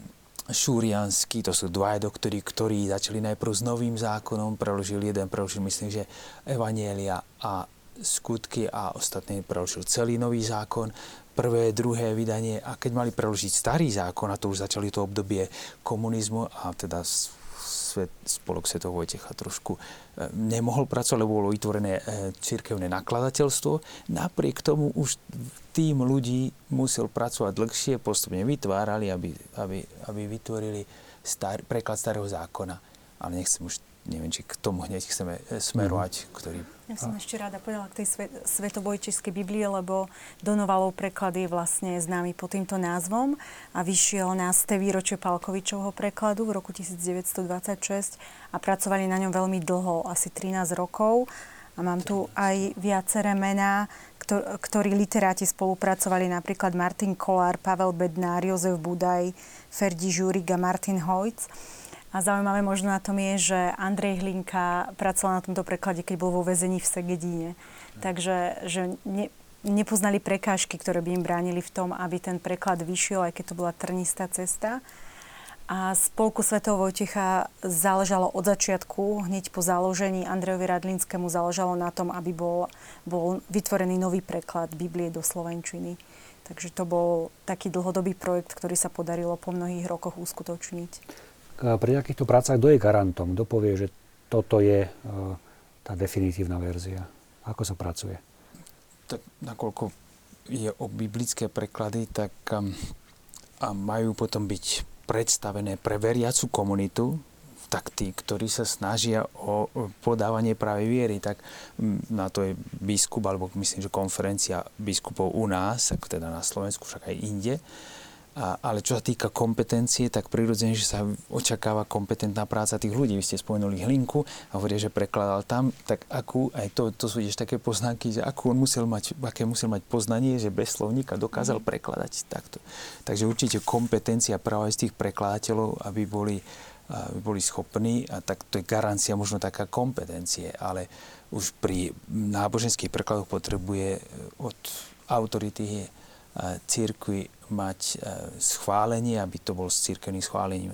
Šúriansky, to sú dva doktori, ktorí začali najprv s novým zákonom, preložil jeden, preložil myslím, že Evanielia a skutky a ostatné preložil celý nový zákon, prvé, druhé vydanie a keď mali preložiť starý zákon, a to už začali to obdobie komunizmu a teda svet, spolok Svetov Vojtecha trošku e, nemohol pracovať, lebo bolo vytvorené e, církevné nakladateľstvo. Napriek tomu už tým ľudí musel pracovať dlhšie, postupne vytvárali, aby, aby, aby vytvorili star, preklad starého zákona. Ale nechcem už neviem, či k tomu hneď chceme e, smerovať, mm. ktorý... Ja som ešte rada povedala k tej svet, Svetobojčeskej Biblie, lebo Donovalov preklad je vlastne známy pod týmto názvom a vyšiel na ste výročie Palkovičovho prekladu v roku 1926 a pracovali na ňom veľmi dlho, asi 13 rokov. A mám tu aj viaceré mená, ktorí literáti spolupracovali, napríklad Martin Kolár, Pavel Bednár, Jozef Budaj, Ferdi Žúrik a Martin Hojc. A zaujímavé možno na tom je, že Andrej Hlinka pracoval na tomto preklade, keď bol vo väzení v Segedíne. Takže že ne, nepoznali prekážky, ktoré by im bránili v tom, aby ten preklad vyšiel, aj keď to bola trnistá cesta. A spolku Svetov Vojtecha záležalo od začiatku, hneď po založení Andrejovi Radlinskému záležalo na tom, aby bol, bol vytvorený nový preklad Biblie do Slovenčiny. Takže to bol taký dlhodobý projekt, ktorý sa podarilo po mnohých rokoch uskutočniť pri takýchto prácach kto je garantom? Kto povie, že toto je e, tá definitívna verzia? Ako sa pracuje? Tak nakoľko je o biblické preklady, tak um, a majú potom byť predstavené pre veriacu komunitu, tak tí, ktorí sa snažia o podávanie práve viery, tak na to je biskup, alebo myslím, že konferencia biskupov u nás, ako teda na Slovensku, však aj inde, a, ale čo sa týka kompetencie, tak prirodzene, že sa očakáva kompetentná práca tých ľudí. Vy ste spomenuli Hlinku a hovorí, že prekladal tam, tak akú, aj to, to sú tiež také poznámky, že akú on musel mať, aké musel mať poznanie, že bez slovníka dokázal mm. prekladať takto. Takže určite kompetencia práve z tých prekladateľov, aby boli, aby boli schopní, a tak to je garancia možno taká kompetencie, ale už pri náboženských prekladoch potrebuje od autority církvy mať e, schválenie, aby to bol s církevným schválením.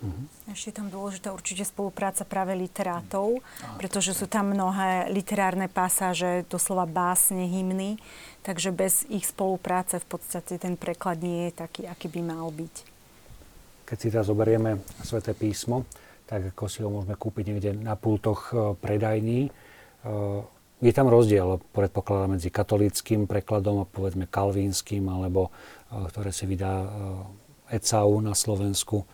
Mm-hmm. Ešte je tam dôležitá určite spolupráca práve literátov, mm. pretože sú tam mnohé literárne pasáže, doslova básne, hymny, takže bez ich spolupráce v podstate ten preklad nie je taký, aký by mal byť. Keď si teraz zoberieme Sveté písmo, tak ako si ho môžeme kúpiť niekde na pultoch e, predajní, e, je tam rozdiel, predpokladám, medzi katolíckým prekladom a povedzme kalvínskym, alebo e, ktoré si vydá ECAU na Slovensku.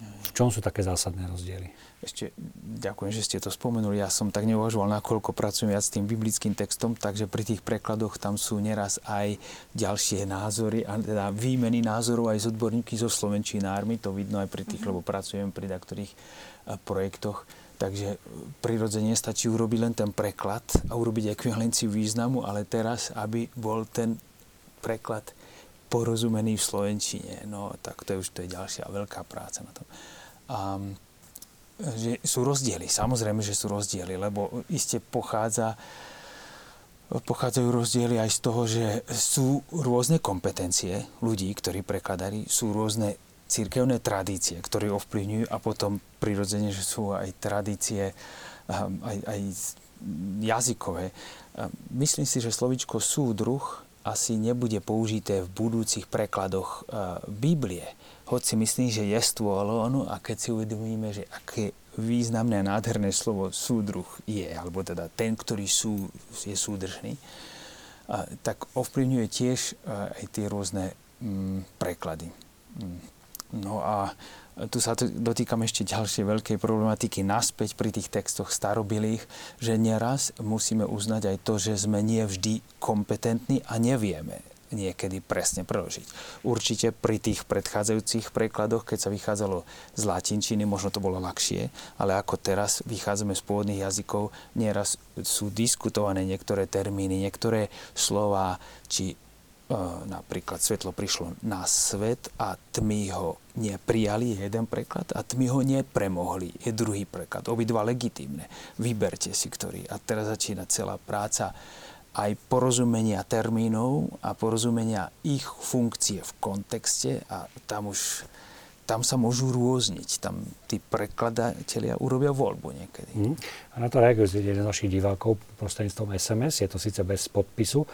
V čom sú také zásadné rozdiely? Ešte ďakujem, že ste to spomenuli. Ja som tak neuvažoval, nakoľko pracujem viac s tým biblickým textom, takže pri tých prekladoch tam sú neraz aj ďalšie názory, a teda výmeny názorov aj s odborníky zo slovenčinármi. To vidno aj pri tých, mm-hmm. lebo pracujem pri niektorých projektoch Takže prirodzene stačí urobiť len ten preklad a urobiť ekvivalenciu významu, ale teraz, aby bol ten preklad porozumený v Slovenčine, no tak to je už to je ďalšia veľká práca na tom. A, že sú rozdiely, samozrejme, že sú rozdiely, lebo iste pochádza pochádzajú rozdiely aj z toho, že sú rôzne kompetencie ľudí, ktorí prekladali, sú rôzne církevné tradície, ktoré ovplyvňujú a potom prirodzene, že sú aj tradície ehm, aj, aj jazykové. Ehm, myslím si, že slovičko súdruh asi nebude použité v budúcich prekladoch ehm, Biblie. Hoď si myslím, že jestvo ono, a keď si uvedomíme, že aké významné a nádherné slovo súdruh je, alebo teda ten, ktorý sú, je súdržný, tak ovplyvňuje tiež aj tie rôzne mm, preklady. No a tu sa dotýkam ešte ďalšej veľkej problematiky naspäť pri tých textoch starobilých, že neraz musíme uznať aj to, že sme nie vždy kompetentní a nevieme niekedy presne preložiť. Určite pri tých predchádzajúcich prekladoch, keď sa vychádzalo z latinčiny, možno to bolo ľahšie, ale ako teraz vychádzame z pôvodných jazykov, nieraz sú diskutované niektoré termíny, niektoré slova, či napríklad svetlo prišlo na svet a tmy ho neprijali, je jeden preklad, a tmy ho nepremohli, je druhý preklad. Obidva legitímne. Vyberte si ktorý. A teraz začína celá práca aj porozumenia termínov a porozumenia ich funkcie v kontexte a tam už tam sa môžu rôzniť. Tam tí prekladatelia urobia voľbu niekedy. Mm. A na to reaguje jeden z našich divákov prostredníctvom SMS. Je to síce bez podpisu,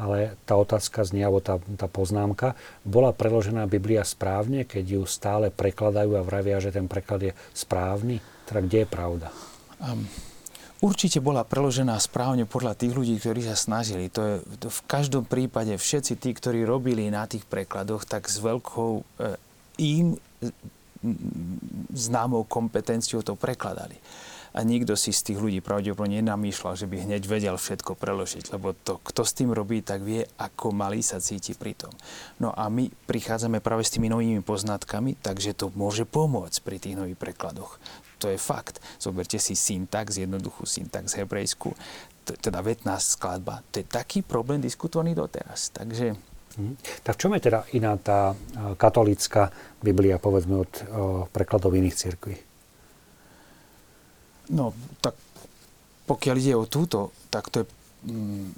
ale tá otázka znie, alebo tá, tá poznámka, bola preložená Biblia správne, keď ju stále prekladajú a vravia, že ten preklad je správny? Teda kde je pravda? Um, určite bola preložená správne podľa tých ľudí, ktorí sa snažili. To je v každom prípade všetci tí, ktorí robili na tých prekladoch, tak s veľkou e, im známou kompetenciou to prekladali a nikto si z tých ľudí pravdepodobne nenamýšľal, že by hneď vedel všetko preložiť, lebo to, kto s tým robí, tak vie, ako malý sa cíti pri tom. No a my prichádzame práve s tými novými poznatkami, takže to môže pomôcť pri tých nových prekladoch. To je fakt. Zoberte si syntax, jednoduchú syntax hebrejskú, teda vetná skladba. To je taký problém diskutovaný doteraz. Takže Hmm. Tak v čom je teda iná tá katolícka Biblia, povedzme, od prekladov iných cirkví? No, tak pokiaľ ide o túto, tak to je mm,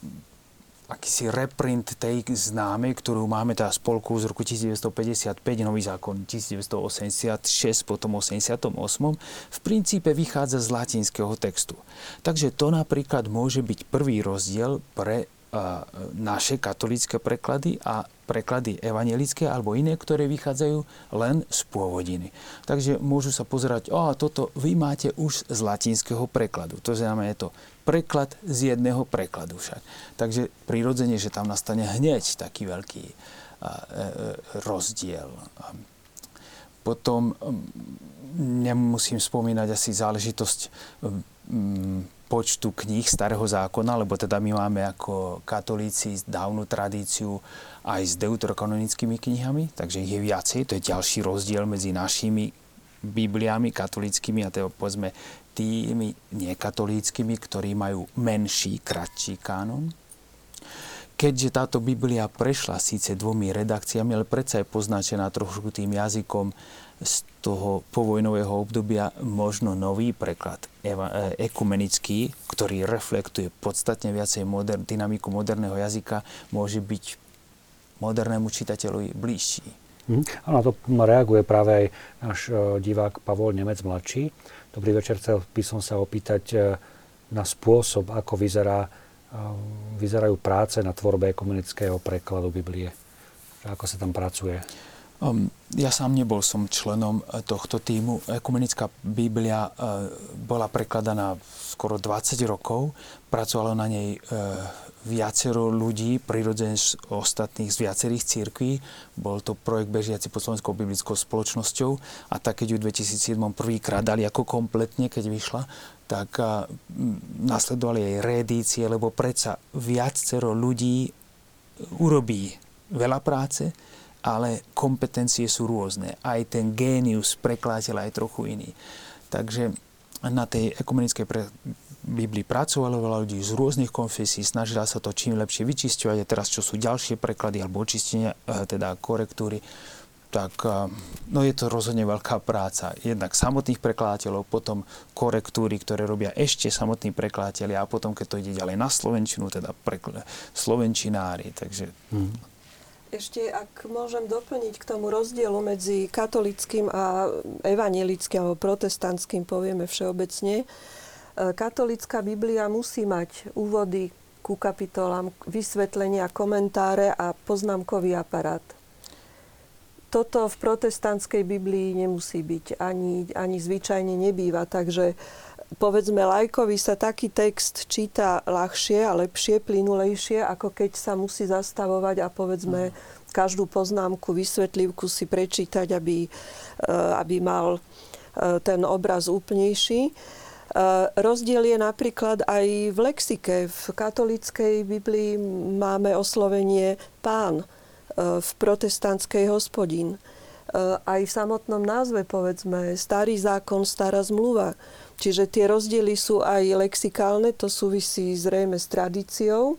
akýsi reprint tej známej, ktorú máme tá spolku z roku 1955, nový zákon 1986, potom 88. V princípe vychádza z latinského textu. Takže to napríklad môže byť prvý rozdiel pre naše katolické preklady a preklady evangelické alebo iné, ktoré vychádzajú len z pôvodiny. Takže môžu sa pozerať, a toto vy máte už z latinského prekladu. To znamená, je to preklad z jedného prekladu však. Takže prirodzene, že tam nastane hneď taký veľký e, e, rozdiel. Potom nemusím spomínať asi záležitosť počtu kníh Starého zákona, lebo teda my máme ako katolíci dávnu tradíciu aj s deuterokanonickými knihami, takže ich je viacej. To je ďalší rozdiel medzi našimi Bibliami katolíckými a teda povedzme tými nekatolíckými, ktorí majú menší, kratší kánon. Keďže táto Biblia prešla síce dvomi redakciami, ale predsa je poznačená trošku tým jazykom z toho povojnového obdobia možno nový preklad e, ekumenický, ktorý reflektuje podstatne viacej moder, dynamiku moderného jazyka, môže byť modernému čitateľovi bližší. Mm. A na to reaguje práve aj náš e, divák Pavol Nemec mladší. Dobrý večer, chcel by som sa opýtať e, na spôsob, ako vyzerá, vyzerajú práce na tvorbe ekumenického prekladu Biblie. Ako sa tam pracuje? Um, ja sám nebol som členom eh, tohto týmu. Ekumenická Biblia uh, bola prekladaná skoro 20 rokov. Pracovalo na nej uh, viacero ľudí, prirodzene z ostatných, z viacerých církví. Bol to projekt bežiaci pod Slovenskou biblickou spoločnosťou a tak, keď ju v 2007 prvýkrát dali ako kompletne, keď vyšla, tak nasledovali aj reedície, lebo predsa viacero ľudí urobí veľa práce, ale kompetencie sú rôzne. Aj ten génius prekladateľa je trochu iný. Takže na tej ekumenickej pre Biblii pracovalo veľa ľudí z rôznych konfesí, snažila sa to čím lepšie vyčisťovať a teraz čo sú ďalšie preklady alebo očistenia, e, teda korektúry, tak e, no je to rozhodne veľká práca. Jednak samotných prekladateľov, potom korektúry, ktoré robia ešte samotní prekladateľia a potom, keď to ide ďalej na Slovenčinu, teda prekl- slovenčinári. Takže mm ešte, ak môžem doplniť k tomu rozdielu medzi katolickým a evanelickým alebo protestantským, povieme všeobecne. E, katolická Biblia musí mať úvody ku kapitolám, vysvetlenia, komentáre a poznámkový aparát. Toto v protestantskej Biblii nemusí byť, ani, ani zvyčajne nebýva, takže povedzme lajkovi sa taký text číta ľahšie a lepšie, plynulejšie, ako keď sa musí zastavovať a povedzme každú poznámku, vysvetlivku si prečítať, aby, e, aby mal e, ten obraz úplnejší. E, rozdiel je napríklad aj v lexike. V katolíckej Biblii máme oslovenie pán, v protestantskej hospodín. Aj v samotnom názve, povedzme, starý zákon, stará zmluva. Čiže tie rozdiely sú aj lexikálne, to súvisí zrejme s tradíciou. E,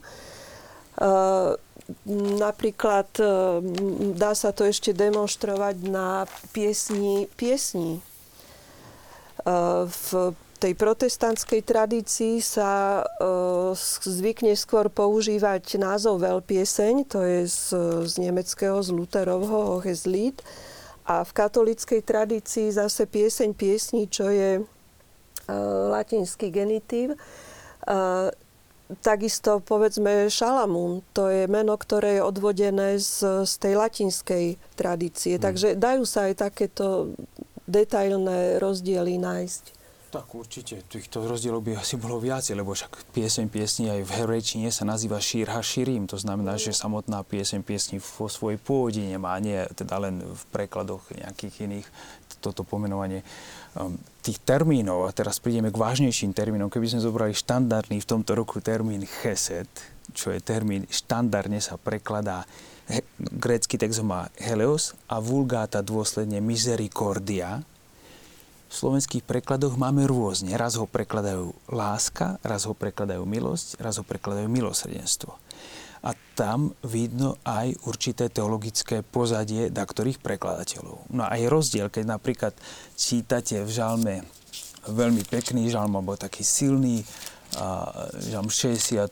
napríklad e, dá sa to ešte demonstrovať na piesni, piesni. E, v tej protestantskej tradícii sa zvykne skôr používať názov veľpieseň, to je z, z nemeckého, z Lutherovho Hoheslied. A v katolíckej tradícii zase pieseň piesni, čo je Eh, latinský genitív. Eh, takisto povedzme Šalamún, to je meno, ktoré je odvodené z, z tej latinskej tradície. Hmm. Takže dajú sa aj takéto detailné rozdiely nájsť. Tak určite, týchto rozdielov by asi bolo viac, lebo však pieseň piesni aj v herečine sa nazýva Šír Haširim, to znamená, že samotná pieseň piesni vo svojej pôvode nemá, nie teda len v prekladoch nejakých iných toto pomenovanie tých termínov, a teraz prídeme k vážnejším termínom, keby sme zobrali štandardný v tomto roku termín chesed, čo je termín, štandardne sa prekladá, he, grécky text má heleos a vulgáta dôsledne misericordia. V slovenských prekladoch máme rôzne. Raz ho prekladajú láska, raz ho prekladajú milosť, raz ho prekladajú milosrdenstvo a tam vidno aj určité teologické pozadie ktorých prekladateľov. No a je rozdiel, keď napríklad čítate v žalme veľmi pekný žalm, alebo taký silný žalm 63,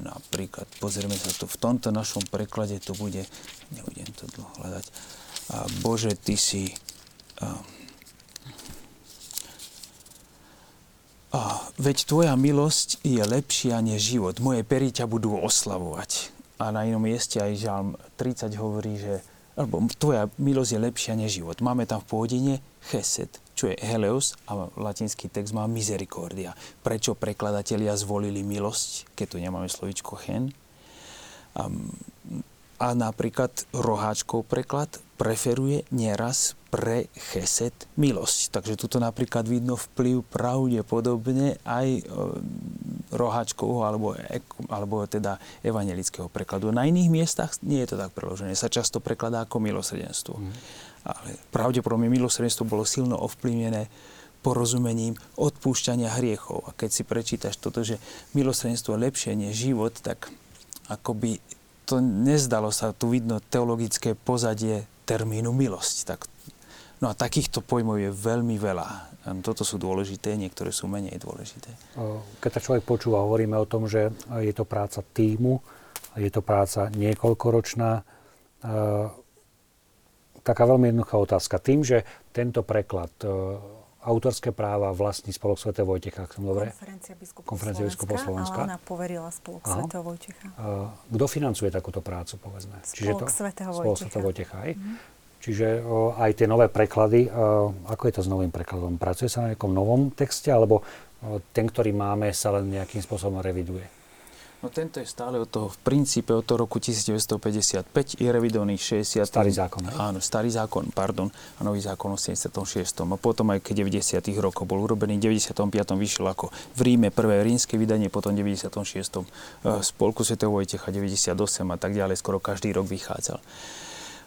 napríklad, pozrieme sa tu, v tomto našom preklade to bude, nebudem to dlho hľadať, Bože, Ty si a, a, veď tvoja milosť je lepšia než život. Moje pery ťa budú oslavovať. a na inom mieste aj Žalm 30 hovorí, že alebo tvoja milosť je lepšia než život. Máme tam v pôvodine chesed, čo je heleos a latinský text má misericordia. Prečo prekladatelia zvolili milosť, keď tu nemáme slovičko chen? A, a napríklad roháčkov preklad preferuje nieraz pre chesed milosť. Takže tuto napríklad vidno vplyv pravdepodobne aj e, roháčkovho alebo, alebo teda evangelického prekladu. Na iných miestach nie je to tak preložené. Sa často prekladá ako milosrdenstvo. Mm. Ale pravdepodobne milosrdenstvo bolo silno ovplyvnené porozumením odpúšťania hriechov. A keď si prečítaš toto, že milosrdenstvo lepšie než život, tak akoby to nezdalo sa, tu vidno teologické pozadie termínu milosť. Tak No a takýchto pojmov je veľmi veľa. Toto sú dôležité, niektoré sú menej dôležité. Keď sa človek počúva, hovoríme o tom, že je to práca týmu, je to práca niekoľkoročná. Taká veľmi jednoduchá otázka. Tým, že tento preklad autorské práva vlastní Spolok Sv. Vojtecha, ak som dobre? Konferencia biskupov Konferencia biskupov Slovenska. A ona poverila Spolok Sv. Vojtecha. Kto financuje takúto prácu, povedzme? Spolok Čiže to, Sv. Vojtecha. Spolok Sv. Vojtecha, aj? Mm-hmm. Čiže o, aj tie nové preklady, o, ako je to s novým prekladom? Pracuje sa na nejakom novom texte, alebo o, ten, ktorý máme, sa len nejakým spôsobom reviduje? No tento je stále od toho, v princípe od toho roku 1955, je revidovaný 60. Starý zákon, hej? Áno, starý zákon, pardon, a nový zákon o 76. A potom aj keď 90. rokov bol urobený, v 95. vyšiel ako v Ríme prvé rímske vydanie, potom v 96. spolku Sv. Vojtecha 98 a tak ďalej, skoro každý rok vychádzal.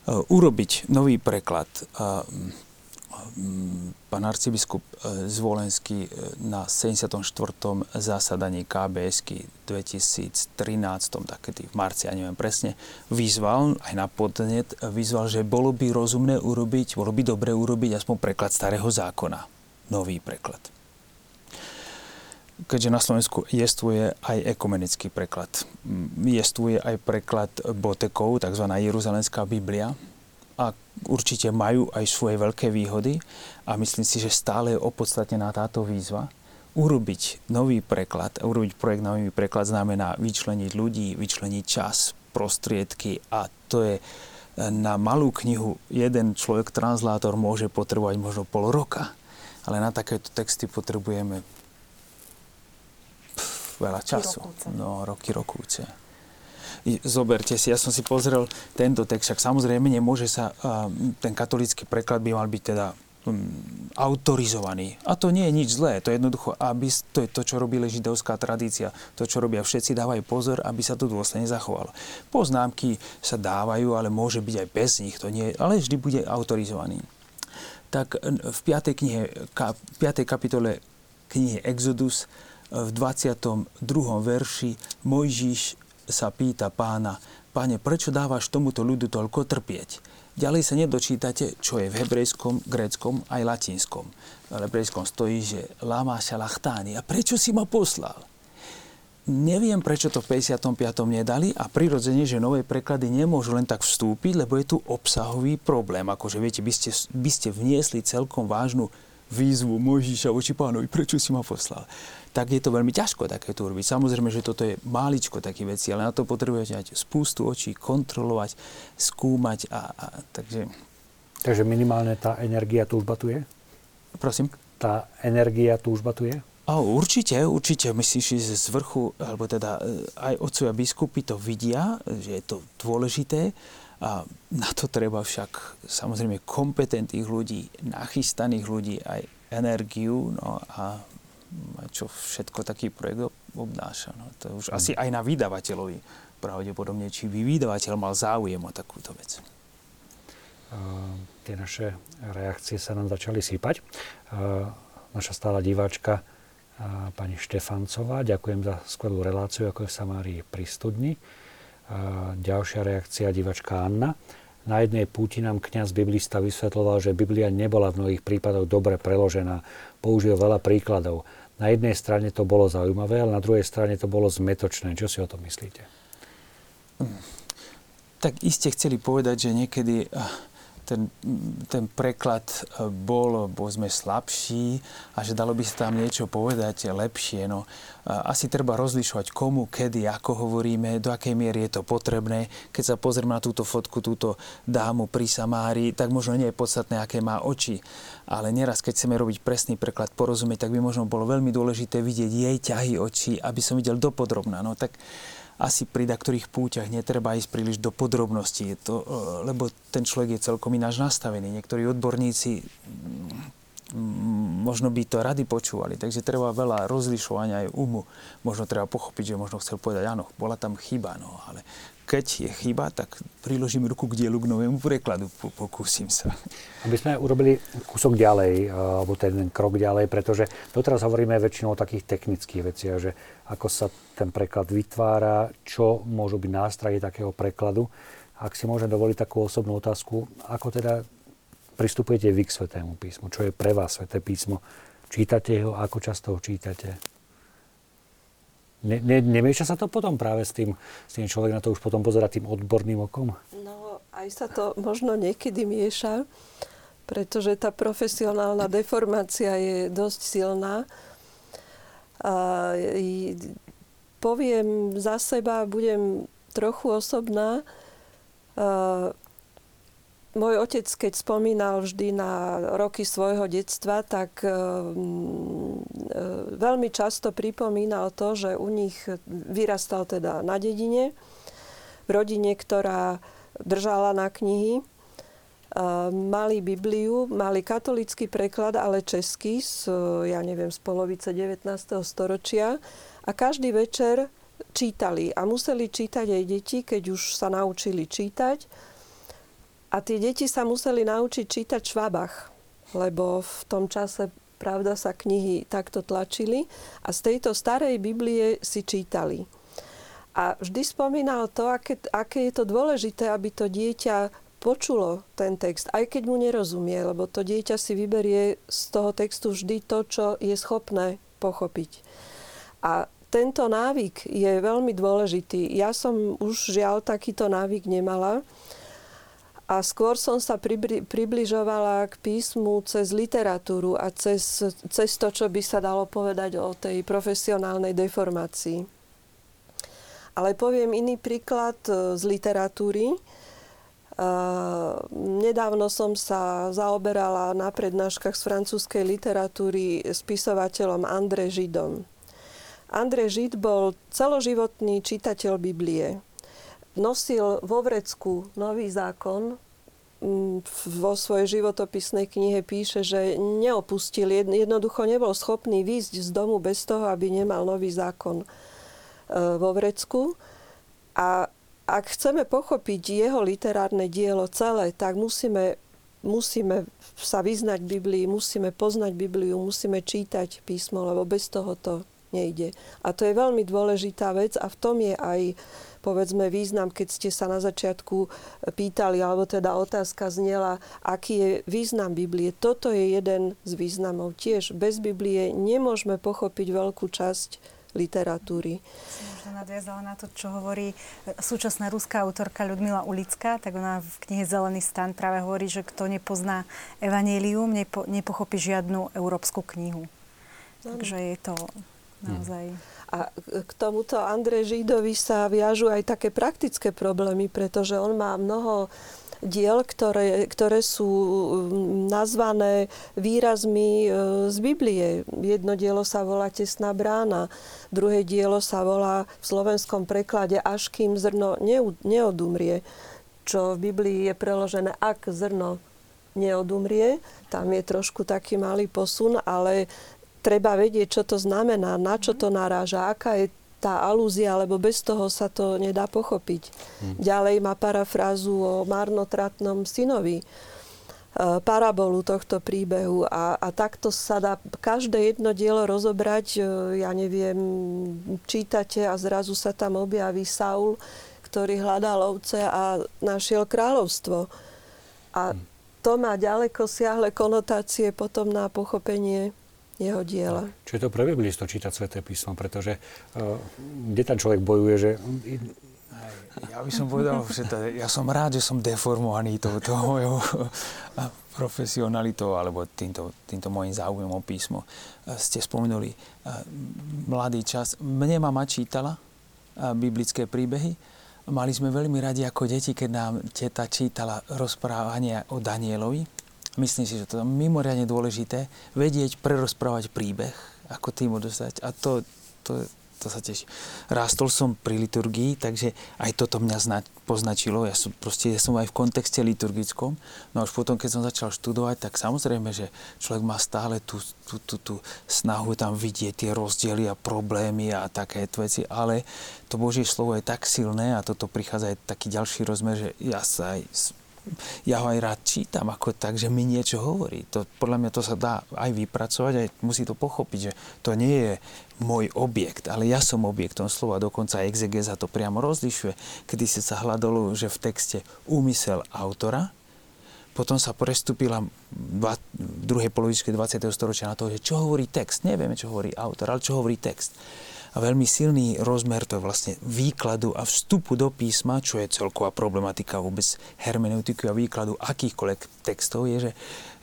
Eh, urobiť nový preklad. Mm, pán arcibiskup eh, Zvolenský eh, na 74. zasadaní KBS 2013, takedy v marci, ja neviem presne, vyzval, aj na podnet, vyzval, že bolo by rozumné urobiť, bolo by dobre urobiť aspoň preklad starého zákona. Nový preklad keďže na Slovensku jestvuje aj ekumenický preklad. Jestvuje aj preklad Botekov, tzv. Jeruzalemská Biblia. A určite majú aj svoje veľké výhody a myslím si, že stále je opodstatnená táto výzva. Urobiť nový preklad, urobiť projekt na nový preklad znamená vyčleniť ľudí, vyčleniť čas, prostriedky a to je na malú knihu jeden človek, translátor, môže potrebovať možno pol roka. Ale na takéto texty potrebujeme veľa času. Rokúce. No, roky rokúce. Zoberte si, ja som si pozrel tento text, však samozrejme nemôže sa, ten katolický preklad by mal byť teda um, autorizovaný. A to nie je nič zlé, to je jednoducho, aby, to je to, čo robí židovská tradícia, to, čo robia všetci, dávajú pozor, aby sa to dôsledne zachovalo. Poznámky sa dávajú, ale môže byť aj bez nich, to nie, ale vždy bude autorizovaný. Tak v 5. knihe, 5. kapitole knihy Exodus v 22. verši Mojžiš sa pýta pána, páne, prečo dávaš tomuto ľudu toľko trpieť? Ďalej sa nedočítate, čo je v hebrejskom, gréckom aj latinskom. V hebrejskom stojí, že lama šalachtáni. A prečo si ma poslal? Neviem, prečo to v 55. nedali a prirodzene, že nové preklady nemôžu len tak vstúpiť, lebo je tu obsahový problém. Akože viete, by ste, by ste vniesli celkom vážnu výzvu Mojžiša voči pánovi, prečo si ma poslal tak je to veľmi ťažko takéto urobiť. Samozrejme, že toto je máličko také veci, ale na to potrebujete mať spústu očí, kontrolovať, skúmať a, a takže... Takže minimálne tá energia túžba tu je? Prosím? Tá energia túžba tu je? A určite, určite. Myslím, že z vrchu, alebo teda e, aj otcovia biskupy to vidia, že je to dôležité. A na to treba však samozrejme kompetentných ľudí, nachystaných ľudí, aj energiu no a čo všetko taký projekt obnáša. No, to už mm. asi aj na vydavateľovi pravdepodobne, či by vydavateľ mal záujem o takúto vec. Uh, tie naše reakcie sa nám začali sípať. Uh, naša stála diváčka uh, pani Štefancová, ďakujem za skvelú reláciu, ako je v Samárii pri studni. Ďalšia reakcia divačka Anna. Na jednej púti nám kniaz biblista vysvetloval, že Biblia nebola v mnohých prípadoch dobre preložená. Použil veľa príkladov. Na jednej strane to bolo zaujímavé, ale na druhej strane to bolo zmetočné. Čo si o tom myslíte? Tak iste chceli povedať, že niekedy ten, ten preklad e, bol, bol sme slabší a že dalo by sa tam niečo povedať lepšie. No, asi treba rozlišovať komu, kedy, ako hovoríme, do akej miery je to potrebné. Keď sa pozrieme na túto fotku, túto dámu pri Samári, tak možno nie je podstatné, aké má oči. Ale neraz, keď chceme robiť presný preklad, porozumieť, tak by možno bolo veľmi dôležité vidieť jej ťahy očí, aby som videl dopodrobná. No tak asi pri ktorých púťach netreba ísť príliš do podrobností, to, e, lebo ten človek je celkom ináč nastavený. Niektorí odborníci mm, možno by to rady počúvali, takže treba veľa rozlišovania aj umu. Možno treba pochopiť, že možno chcel povedať, áno, bola tam chyba, no, ale keď je chyba, tak priložím ruku k dielu, k novému prekladu, pokúsim sa. Aby sme urobili kúsok ďalej, alebo ten krok ďalej, pretože doteraz hovoríme väčšinou o takých technických veciach, že ako sa ten preklad vytvára, čo môžu byť nástroje takého prekladu. Ak si môžem dovoliť takú osobnú otázku, ako teda pristupujete vy k Svetému písmu? Čo je pre vás Sveté písmo? Čítate ho? Ako často ho čítate? Ne, ne, nemieša sa to potom práve s tým, s tým človek na to už potom pozera tým odborným okom? No, aj sa to možno niekedy mieša, pretože tá profesionálna deformácia je dosť silná. A, poviem za seba, budem trochu osobná. A, môj otec, keď spomínal vždy na roky svojho detstva, tak e, e, veľmi často pripomínal to, že u nich vyrastal teda na dedine, v rodine, ktorá držala na knihy. E, mali Bibliu, mali katolický preklad, ale český z, ja neviem, z polovice 19. storočia. A každý večer čítali. A museli čítať aj deti, keď už sa naučili čítať a tie deti sa museli naučiť čítať švabach, lebo v tom čase, pravda, sa knihy takto tlačili a z tejto starej Biblie si čítali. A vždy spomínal to, aké, aké je to dôležité, aby to dieťa počulo ten text, aj keď mu nerozumie, lebo to dieťa si vyberie z toho textu vždy to, čo je schopné pochopiť. A tento návyk je veľmi dôležitý. Ja som už žiaľ takýto návyk nemala a skôr som sa približovala k písmu cez literatúru a cez, cez to, čo by sa dalo povedať o tej profesionálnej deformácii. Ale poviem iný príklad e, z literatúry. Uh, nedávno som sa zaoberala na prednáškach z francúzskej literatúry spisovateľom André Židom. André Žid bol celoživotný čitateľ Biblie nosil vo vrecku nový zákon, mm, vo svojej životopisnej knihe píše, že neopustil, jednoducho nebol schopný výjsť z domu bez toho, aby nemal nový zákon e, vo vrecku. A ak chceme pochopiť jeho literárne dielo celé, tak musíme, musíme sa vyznať Biblii, musíme poznať Bibliu, musíme čítať písmo, lebo bez toho to nejde. A to je veľmi dôležitá vec a v tom je aj povedzme význam, keď ste sa na začiatku pýtali, alebo teda otázka znela, aký je význam Biblie. Toto je jeden z významov. Tiež bez Biblie nemôžeme pochopiť veľkú časť literatúry. Som nadviazala na to, čo hovorí súčasná ruská autorka Ľudmila Ulická, tak ona v knihe Zelený stan práve hovorí, že kto nepozná evanílium, nepo, nepochopí žiadnu európsku knihu. Takže je to naozaj... A k tomuto Andrej Židovi sa viažu aj také praktické problémy, pretože on má mnoho diel, ktoré, ktoré sú mm, nazvané výrazmi e, z Biblie. Jedno dielo sa volá Tesná brána, druhé dielo sa volá v slovenskom preklade Až kým zrno neodumrie, čo v Biblii je preložené Ak zrno neodumrie. Tam je trošku taký malý posun, ale treba vedieť, čo to znamená, na čo to naráža, aká je tá alúzia, lebo bez toho sa to nedá pochopiť. Hmm. Ďalej má parafrázu o marnotratnom synovi, e, parabolu tohto príbehu a, a takto sa dá každé jedno dielo rozobrať, e, ja neviem, čítate a zrazu sa tam objaví Saul, ktorý hľadal ovce a našiel kráľovstvo. A hmm. to má ďaleko siahle konotácie potom na pochopenie jeho diela. Čo je to pre biblisto čítať Sveté písmo, pretože uh, kde ten človek bojuje, že Ja by som povedal, že to, ja som rád, že som deformovaný touto mojou profesionalitou alebo týmto, týmto môjim záujmom o písmo. Ste spomenuli mladý čas. Mne mama čítala biblické príbehy. Mali sme veľmi radi ako deti, keď nám teta čítala rozprávanie o Danielovi. Myslím si, že to je mimoriadne dôležité, vedieť prerozprávať príbeh, ako tým dostať. A to, to, to sa teší. Rástol som pri liturgii, takže aj toto mňa zna, poznačilo. Ja som, proste, ja som aj v kontexte liturgickom. No a už potom, keď som začal študovať, tak samozrejme, že človek má stále tú, tú, tú, tú snahu tam vidieť tie rozdiely a problémy a také veci, ale to Božie slovo je tak silné a toto prichádza aj taký ďalší rozmer, že ja sa aj ja ho aj rád čítam ako tak, že mi niečo hovorí. To, podľa mňa to sa dá aj vypracovať, aj musí to pochopiť, že to nie je môj objekt, ale ja som objektom slova, dokonca exegeza to priamo rozlišuje, kedy si sa hľadalo, že v texte úmysel autora, potom sa prestúpila v druhej polovičke 20. storočia na to, že čo hovorí text. Nevieme, čo hovorí autor, ale čo hovorí text a veľmi silný rozmer to vlastne výkladu a vstupu do písma, čo je celková problematika vôbec hermeneutiky a výkladu akýchkoľvek textov, je, že,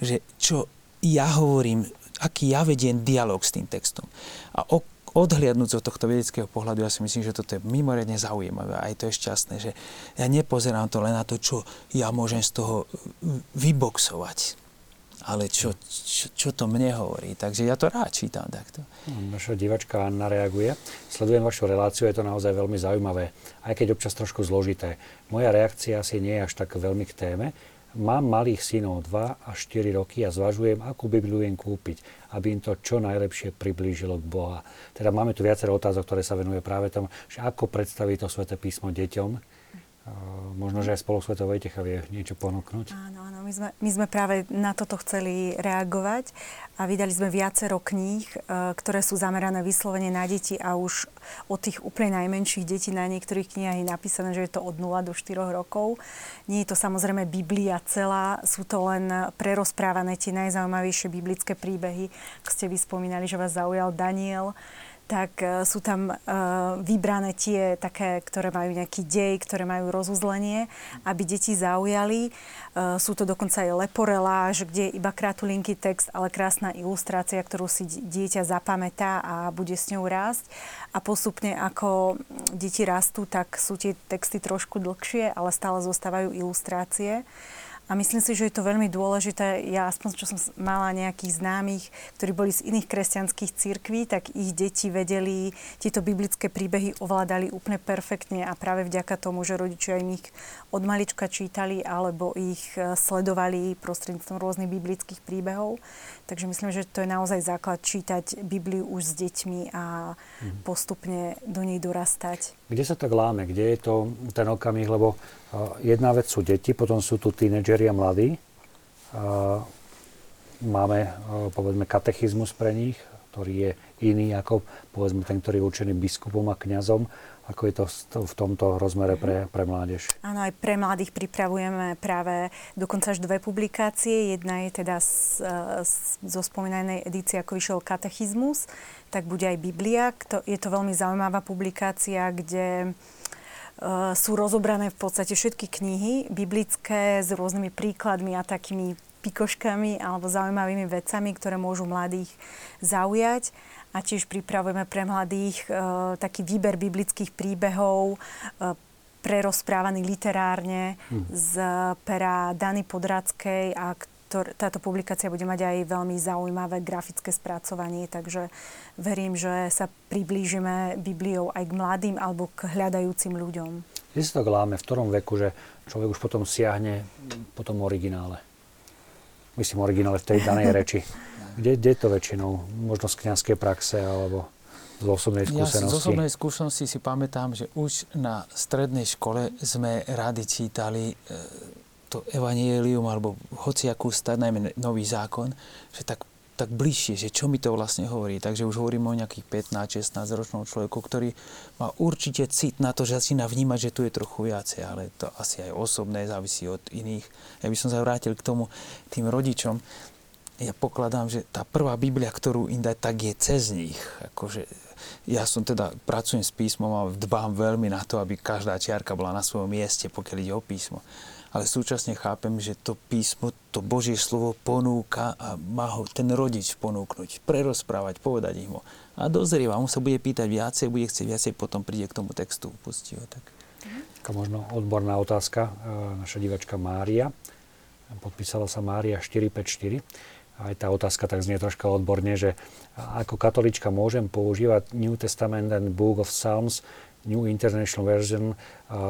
že čo ja hovorím, aký ja vediem dialog s tým textom. A o, odhliadnúť od tohto vedeckého pohľadu, ja si myslím, že toto je mimoriadne zaujímavé a aj to je šťastné, že ja nepozerám to len na to, čo ja môžem z toho vyboxovať ale čo, čo, čo to mne hovorí. Takže ja to rád čítam takto. Naša divačka Anna reaguje. Sledujem vašu reláciu, je to naozaj veľmi zaujímavé, aj keď občas trošku zložité. Moja reakcia asi nie je až tak veľmi k téme. Mám malých synov 2 až 4 roky a zvažujem, akú Bibliu im kúpiť, aby im to čo najlepšie priblížilo k Boha. Teda máme tu viacero otázok, ktoré sa venuje práve tomu, že ako predstaviť to sväté písmo deťom, možno, že aj spolosvetov Vojtecha vie niečo ponúknuť. Áno, áno, my sme, my sme práve na toto chceli reagovať a vydali sme viacero kníh, e, ktoré sú zamerané vyslovene na deti a už od tých úplne najmenších detí na niektorých knihách je napísané, že je to od 0 do 4 rokov. Nie je to samozrejme Biblia celá, sú to len prerozprávané tie najzaujímavejšie biblické príbehy. Ako ste vyspomínali, že vás zaujal Daniel, tak e, sú tam e, vybrané tie také, ktoré majú nejaký dej, ktoré majú rozuzlenie, aby deti zaujali. E, sú to dokonca aj leporeláž, kde je iba kratulinký text, ale krásna ilustrácia, ktorú si dieťa zapamätá a bude s ňou rásť. A postupne, ako deti rastú, tak sú tie texty trošku dlhšie, ale stále zostávajú ilustrácie. A myslím si, že je to veľmi dôležité. Ja aspoň, čo som mala nejakých známych, ktorí boli z iných kresťanských cirkví, tak ich deti vedeli, tieto biblické príbehy ovládali úplne perfektne a práve vďaka tomu, že rodičia im ich od malička čítali alebo ich e, sledovali prostredníctvom rôznych biblických príbehov. Takže myslím, že to je naozaj základ čítať Bibliu už s deťmi a mhm. postupne do nej dorastať. Kde sa tak láme? Kde je to ten okamih? Lebo Jedna vec sú deti, potom sú tu tínedžeri a mladí. Máme, povedzme, katechizmus pre nich, ktorý je iný ako, povedzme, ten, ktorý je určený biskupom a kňazom. Ako je to v tomto rozmere pre, pre mládež? Áno, aj pre mladých pripravujeme práve dokonca až dve publikácie. Jedna je teda z, z, zo spomínanej edície, ako vyšiel katechizmus, tak bude aj Biblia. Je to veľmi zaujímavá publikácia, kde sú rozobrané v podstate všetky knihy biblické s rôznymi príkladmi a takými pikoškami alebo zaujímavými vecami, ktoré môžu mladých zaujať. A tiež pripravujeme pre mladých e, taký výber biblických príbehov, e, prerozprávaný literárne mm. z pera Dany Podradskej a ktor- táto publikácia bude mať aj veľmi zaujímavé grafické spracovanie, takže verím, že sa priblížime Bibliou aj k mladým alebo k hľadajúcim ľuďom. Kde sa to láme? V ktorom veku, že človek už potom siahne po tom originále? Myslím originále v tej danej reči. Kde, kde je to väčšinou? Možno z kniazkej praxe alebo z osobnej skúsenosti? Ja z osobnej skúsenosti si pamätám, že už na strednej škole sme rádi čítali e, to evanielium alebo hociakú stať, najmä nový zákon, že tak, tak bližšie, že čo mi to vlastne hovorí. Takže už hovoríme o nejakých 15-16 ročnom človeku, ktorý má určite cit na to, že začína vnímať, že tu je trochu viacej, ale to asi aj osobné, závisí od iných. Ja by som sa vrátil k tomu, tým rodičom. ja pokladám, že tá prvá Biblia, ktorú im dať, tak je cez nich. Akože, ja som teda, pracujem s písmom a dbám veľmi na to, aby každá čiarka bola na svojom mieste, pokiaľ ide o písmo. Ale súčasne chápem, že to písmo, to Božie slovo ponúka a má ho ten rodič ponúknuť, prerozprávať, povedať im ho. A dozrieva, on sa bude pýtať viacej, bude chcieť viacej, potom príde k tomu textu, pustí ho tak. Taká možno odborná otázka. E, naša divačka Mária. Podpísala sa Mária 454 aj tá otázka tak znie troška odborne, že ako katolička môžem používať New Testament and Book of Psalms, New International Version,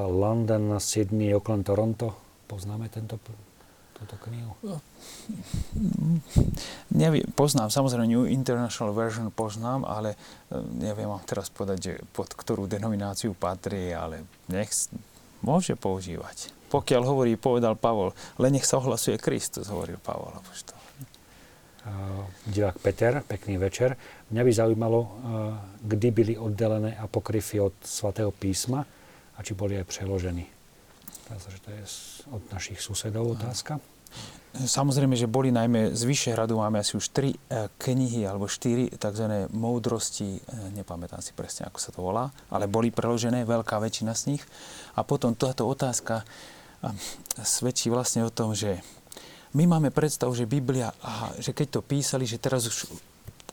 London, Sydney, Oakland, Toronto. Poznáme tento, túto knihu? No, neviem, poznám, samozrejme New International Version poznám, ale e, neviem vám teraz povedať, že pod ktorú denomináciu patrí, ale nech môže používať. Pokiaľ hovorí, povedal Pavol, len nech sa ohlasuje Kristus, hovoril Pavol. Apoštol divák Peter, pekný večer. Mňa by zaujímalo, kdy byli oddelené apokryfy od svatého písma a či boli aj preložení. Takže to je od našich susedov otázka. Samozrejme, že boli najmä z Vyšehradu, máme asi už tri e, knihy alebo štyri tzv. moudrosti, e, nepamätám si presne, ako sa to volá, ale boli preložené, veľká väčšina z nich. A potom táto otázka svedčí vlastne o tom, že my máme predstavu, že Biblia, aha, že keď to písali, že teraz už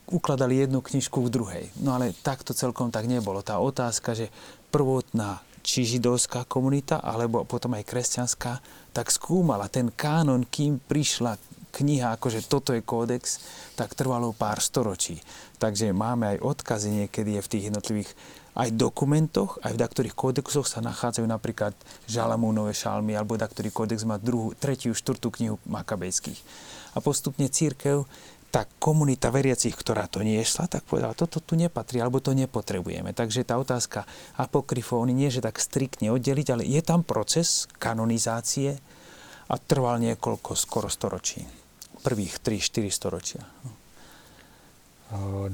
ukladali jednu knižku v druhej. No ale takto celkom tak nebolo. Tá otázka, že prvotná či židovská komunita, alebo potom aj kresťanská, tak skúmala ten kánon, kým prišla kniha, akože toto je kódex, tak trvalo pár storočí. Takže máme aj odkazy niekedy je v tých jednotlivých aj dokumentoch, aj v ktorých kódexoch sa nachádzajú napríklad Žalamúnové šalmy, alebo ktorý kódex má druhú, tretiu, štvrtú knihu Makabejských. A postupne církev, tá komunita veriacich, ktorá to niesla, tak povedala, toto tu nepatrí, alebo to nepotrebujeme. Takže tá otázka apokryfov, oni nie, že tak striktne oddeliť, ale je tam proces kanonizácie a trval niekoľko skoro storočí. Prvých 3-4 storočia.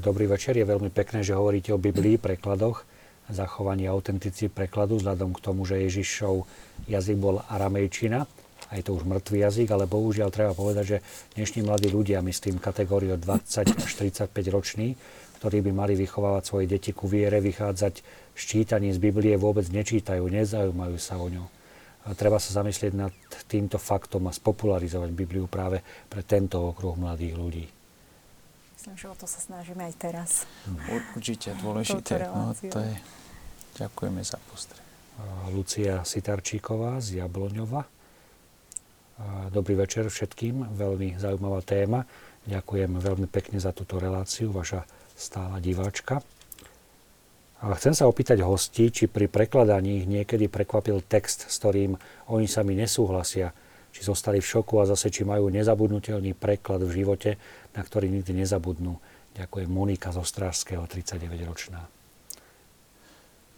Dobrý večer, je veľmi pekné, že hovoríte o Biblii, prekladoch zachovanie autenticity prekladu, vzhľadom k tomu, že Ježišov jazyk bol aramejčina, a je to už mŕtvý jazyk, ale bohužiaľ treba povedať, že dnešní mladí ľudia, myslím kategóriu 20 až 35 roční, ktorí by mali vychovávať svoje deti ku viere, vychádzať z čítaní z Biblie, vôbec nečítajú, nezaujímajú sa o ňu. A treba sa zamyslieť nad týmto faktom a spopularizovať Bibliu práve pre tento okruh mladých ľudí. Myslím, že o to sa snažíme aj teraz. Určite dôležité. No, to je... Ďakujeme za postreh. Lucia Sitarčíková z Jabloňova. Dobrý večer všetkým, veľmi zaujímavá téma. Ďakujem veľmi pekne za túto reláciu, vaša stála diváčka. A chcem sa opýtať hostí, či pri prekladaní ich niekedy prekvapil text, s ktorým oni sami nesúhlasia, či zostali v šoku a zase či majú nezabudnutelný preklad v živote, na ktorý nikdy nezabudnú. Ďakujem Monika z Ostrážského, 39-ročná.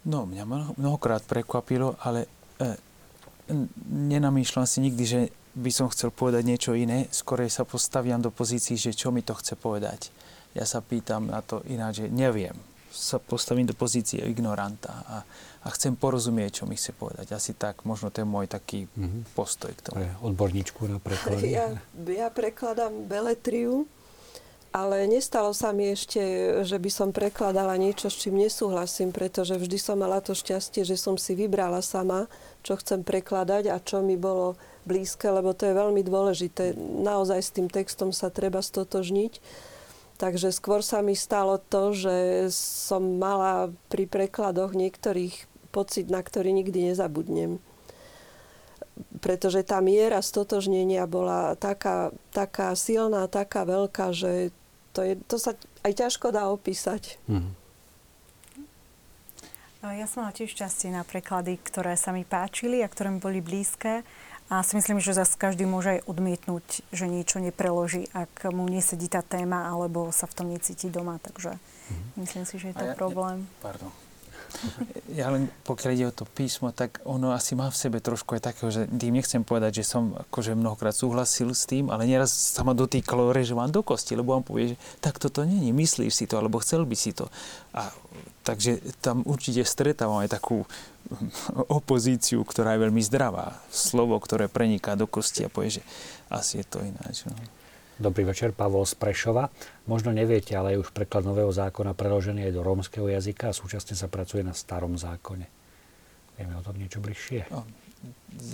No, mňa mnohokrát prekvapilo, ale e, nenamýšľam si nikdy, že by som chcel povedať niečo iné. Skorej sa postaviam do pozícií, že čo mi to chce povedať. Ja sa pýtam na to ináč, že neviem. Sa postavím do pozície ignoranta a, a chcem porozumieť, čo mi chce povedať. Asi tak, možno to je môj taký mm-hmm. postoj k tomu. Odborníčku na preklady. Ja, ja prekladám beletriu ale nestalo sa mi ešte, že by som prekladala niečo, s čím nesúhlasím, pretože vždy som mala to šťastie, že som si vybrala sama, čo chcem prekladať a čo mi bolo blízke, lebo to je veľmi dôležité. Naozaj s tým textom sa treba stotožniť. Takže skôr sa mi stalo to, že som mala pri prekladoch niektorých pocit, na ktorý nikdy nezabudnem pretože tá miera stotožnenia bola taká, taká silná, taká veľká, že to, je, to sa aj ťažko dá opísať. Mm. Ja som mala tiež šťastie na preklady, ktoré sa mi páčili a ktoré mi boli blízke. A si myslím, že zase každý môže aj odmietnúť, že niečo nepreloží, ak mu nesedí tá téma alebo sa v tom necíti doma. Takže mm. myslím si, že je to ja, problém. Ja, pardon ja len pokiaľ ide o to písmo, tak ono asi má v sebe trošku aj takého, že tým nechcem povedať, že som akože mnohokrát súhlasil s tým, ale nieraz sa ma dotýkalo, že vám do kosti, lebo on povie, že tak toto není, myslíš si to, alebo chcel by si to. A, takže tam určite stretávam aj takú opozíciu, ktorá je veľmi zdravá. Slovo, ktoré preniká do kosti a povie, že asi je to ináč. No. Dobrý večer, Pavol z Prešova. Možno neviete, ale je už preklad Nového zákona preložený aj do rómskeho jazyka a súčasne sa pracuje na starom zákone. Vieme o tom niečo bližšie? No,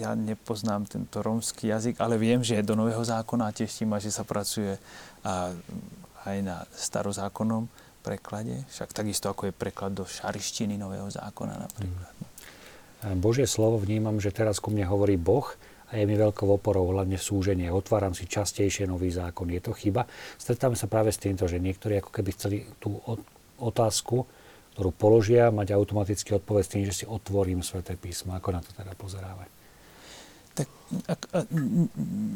ja nepoznám tento rómsky jazyk, ale viem, že je do Nového zákona a teší ma, že sa pracuje aj na starozákonnom preklade. Však takisto ako je preklad do šarištiny Nového zákona napríklad. Mm. Božie slovo vnímam, že teraz ku mne hovorí Boh a je mi veľkou oporou, hlavne súženie. Otváram si častejšie nový zákon. Je to chyba? Stretáme sa práve s týmto, že niektorí ako keby chceli tú otázku, ktorú položia, mať automaticky odpoveď s tým, že si otvorím Sveté písmo. Ako na to teda pozeráme? Tak ak, a,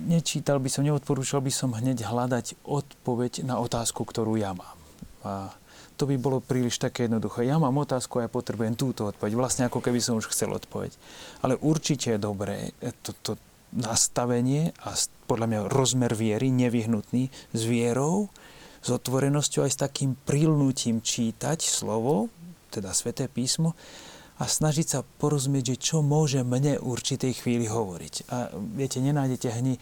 nečítal by som, neodporúčal by som hneď hľadať odpoveď na otázku, ktorú ja mám. A to by bolo príliš také jednoduché. Ja mám otázku a ja potrebujem túto odpoveď. Vlastne ako keby som už chcel odpoveď. Ale určite je dobré toto nastavenie a podľa mňa rozmer viery nevyhnutný s vierou, s otvorenosťou aj s takým prilnutím čítať slovo, teda sväté písmo, a snažiť sa porozumieť, že čo môže mne určitej chvíli hovoriť. A viete, nenájdete hneď,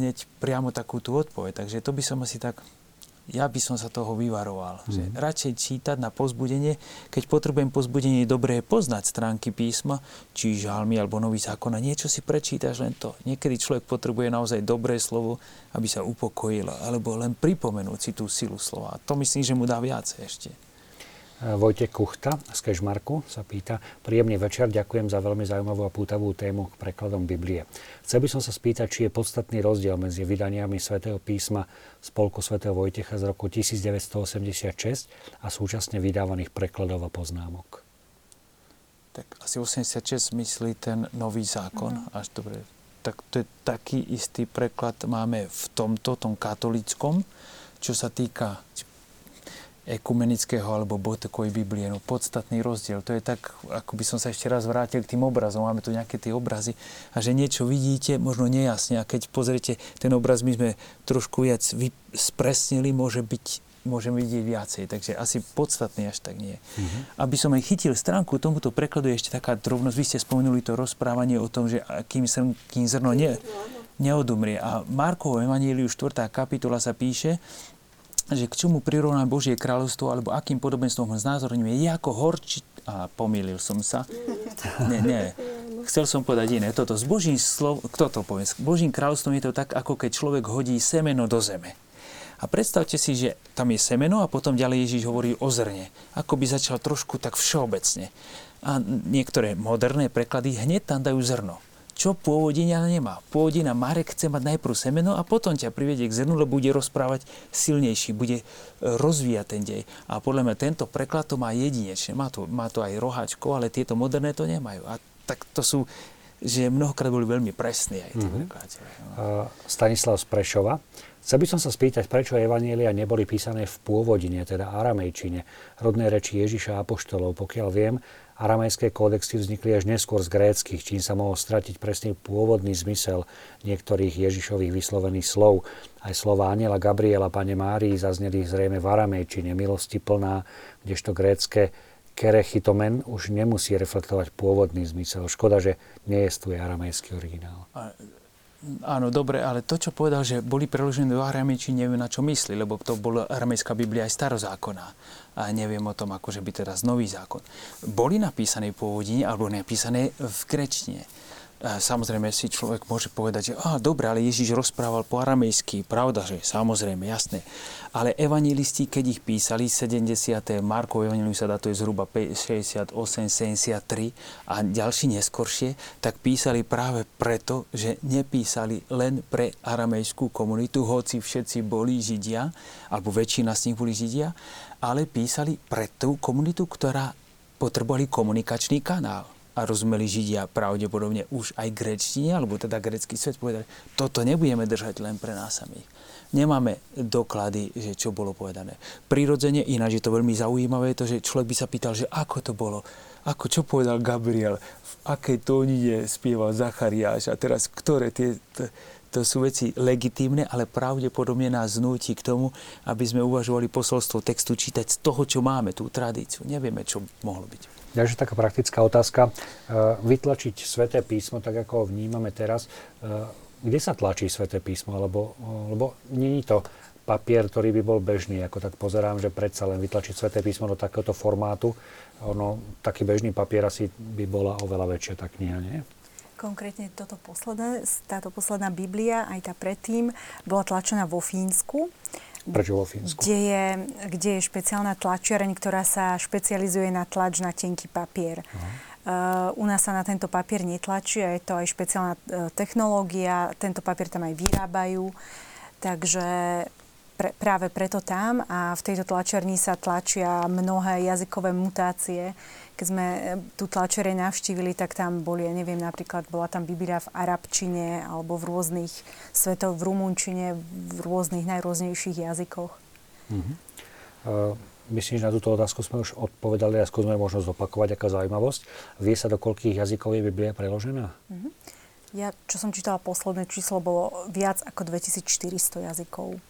hneď priamo takú tú odpoveď. Takže to by som asi tak ja by som sa toho vyvaroval. Mm. Že mhm. radšej čítať na pozbudenie, keď potrebujem pozbudenie, je dobré poznať stránky písma, či žalmy alebo nový zákon a niečo si prečítaš len to. Niekedy človek potrebuje naozaj dobré slovo, aby sa upokojil, alebo len pripomenúť si tú silu slova. A to myslím, že mu dá viacej ešte. Vojtek Kuchta z Kežmarku sa pýta, príjemný večer, ďakujem za veľmi zaujímavú a pútavú tému k prekladom Biblie. Chcel by som sa spýtať, či je podstatný rozdiel medzi vydaniami svätého písma Spolku svätého Vojtecha z roku 1986 a súčasne vydávaných prekladov a poznámok. Tak asi 86 myslí ten nový zákon, mm. až dobre. Tak to je taký istý preklad máme v tomto, tom katolíckom, čo sa týka ekumenického alebo botekovej Biblie. No podstatný rozdiel. To je tak, ako by som sa ešte raz vrátil k tým obrazom. Máme tu nejaké tie obrazy a že niečo vidíte, možno nejasne. A keď pozriete ten obraz, my sme trošku viac spresnili, môže byť môžem vidieť viacej, takže asi podstatný až tak nie. Mm-hmm. Aby som aj chytil stránku tomuto prekladu, je ešte taká drobnosť. Vy ste spomenuli to rozprávanie o tom, že kým, srn, kým zrno ne, neodumrie. A Markovo Evaníliu 4. kapitola sa píše, že k čomu prirovná Božie kráľovstvo, alebo akým podobenstvom ho znázorňuje, je ako horči... A pomýlil som sa. Nie, nie. Chcel som povedať iné. Toto s Božím slov... Kto to povie? S Božím kráľovstvom je to tak, ako keď človek hodí semeno do zeme. A predstavte si, že tam je semeno a potom ďalej Ježiš hovorí o zrne. Ako by začal trošku tak všeobecne. A niektoré moderné preklady hneď tam dajú zrno čo pôvodina nemá. Pôvodina Marek chce mať najprv semeno a potom ťa privedie k zrnu, lebo bude rozprávať silnejší, bude e, rozvíjať ten dej. A podľa mňa tento preklad to má jedinečne. Má to, má to aj roháčko, ale tieto moderné to nemajú. A tak to sú že mnohokrát boli veľmi presní aj tí mm-hmm. prekladateľe. Uh, Stanislav z Prešova. Chcel by som sa spýtať, prečo evanielia neboli písané v pôvodine, teda aramejčine, rodnej reči Ježiša a Apoštolov. Pokiaľ viem, Aramejské kódexy vznikli až neskôr z gréckých, čím sa mohol stratiť presný pôvodný zmysel niektorých Ježišových vyslovených slov. Aj slova Aniela Gabriela, Pane Márii zazneli zrejme v aramejčine, milosti plná, kdežto grécké kerechitomen už nemusí reflektovať pôvodný zmysel. Škoda, že nie je tu aramejský originál. Áno, dobre, ale to, čo povedal, že boli preložené do aramejčiny, neviem na čo myslí, lebo to bola aramejská Biblia aj starozákonná. A neviem o tom, akože by teraz nový zákon. Boli napísané v pôvodine alebo napísané v grečtine. Samozrejme si človek môže povedať, že á, dobre, ale Ježiš rozprával po aramejsky. Pravda, že samozrejme, jasné. Ale evangelisti, keď ich písali, 70. Markov evangelii sa datuje zhruba 68, 73 a ďalší neskoršie, tak písali práve preto, že nepísali len pre aramejskú komunitu, hoci všetci boli Židia, alebo väčšina z nich boli Židia, ale písali pre tú komunitu, ktorá potrebovali komunikačný kanál a rozumeli Židia pravdepodobne už aj grečtine, alebo teda grecký svet povedali, toto nebudeme držať len pre nás samých. Nemáme doklady, že čo bolo povedané. Prirodzene, ináč je to veľmi zaujímavé, to, že človek by sa pýtal, že ako to bolo, ako čo povedal Gabriel, v akej tónine spieval Zachariáš a teraz ktoré tie... To, to sú veci legitímne, ale pravdepodobne nás znúti k tomu, aby sme uvažovali posolstvo textu čítať z toho, čo máme, tú tradíciu. Nevieme, čo mohlo byť. Ďalšia taká praktická otázka. E, vytlačiť sveté písmo, tak ako ho vnímame teraz, e, kde sa tlačí sväté písmo? Lebo, lebo nie je to papier, ktorý by bol bežný. Ako tak pozerám, že predsa len vytlačiť sväté písmo do takéhoto formátu, ono, taký bežný papier asi by bola oveľa väčšia tá kniha, nie? Konkrétne toto posledné, táto posledná Biblia, aj tá predtým, bola tlačená vo Fínsku. Prečo vo Fínsku? Kde je, kde je špeciálna tlačiareň, ktorá sa špecializuje na tlač na tenký papier. Uh-huh. Uh, u nás sa na tento papier netlačí a je to aj špeciálna uh, technológia. Tento papier tam aj vyrábajú. Takže pre, práve preto tam a v tejto tlačiarni sa tlačia mnohé jazykové mutácie. Keď sme uh, tú tlačiareň navštívili, tak tam boli, ja neviem, napríklad bola tam Biblia v arabčine alebo v rôznych svetoch, v rumunčine, v rôznych najrôznejších jazykoch. Uh-huh. Uh, Myslím, že na túto otázku sme už odpovedali a skúsme možno zopakovať, aká zaujímavosť. Vie sa, do koľkých jazykov je Biblia preložená? Mm-hmm. Ja, čo som čítala, posledné číslo bolo viac ako 2400 jazykov.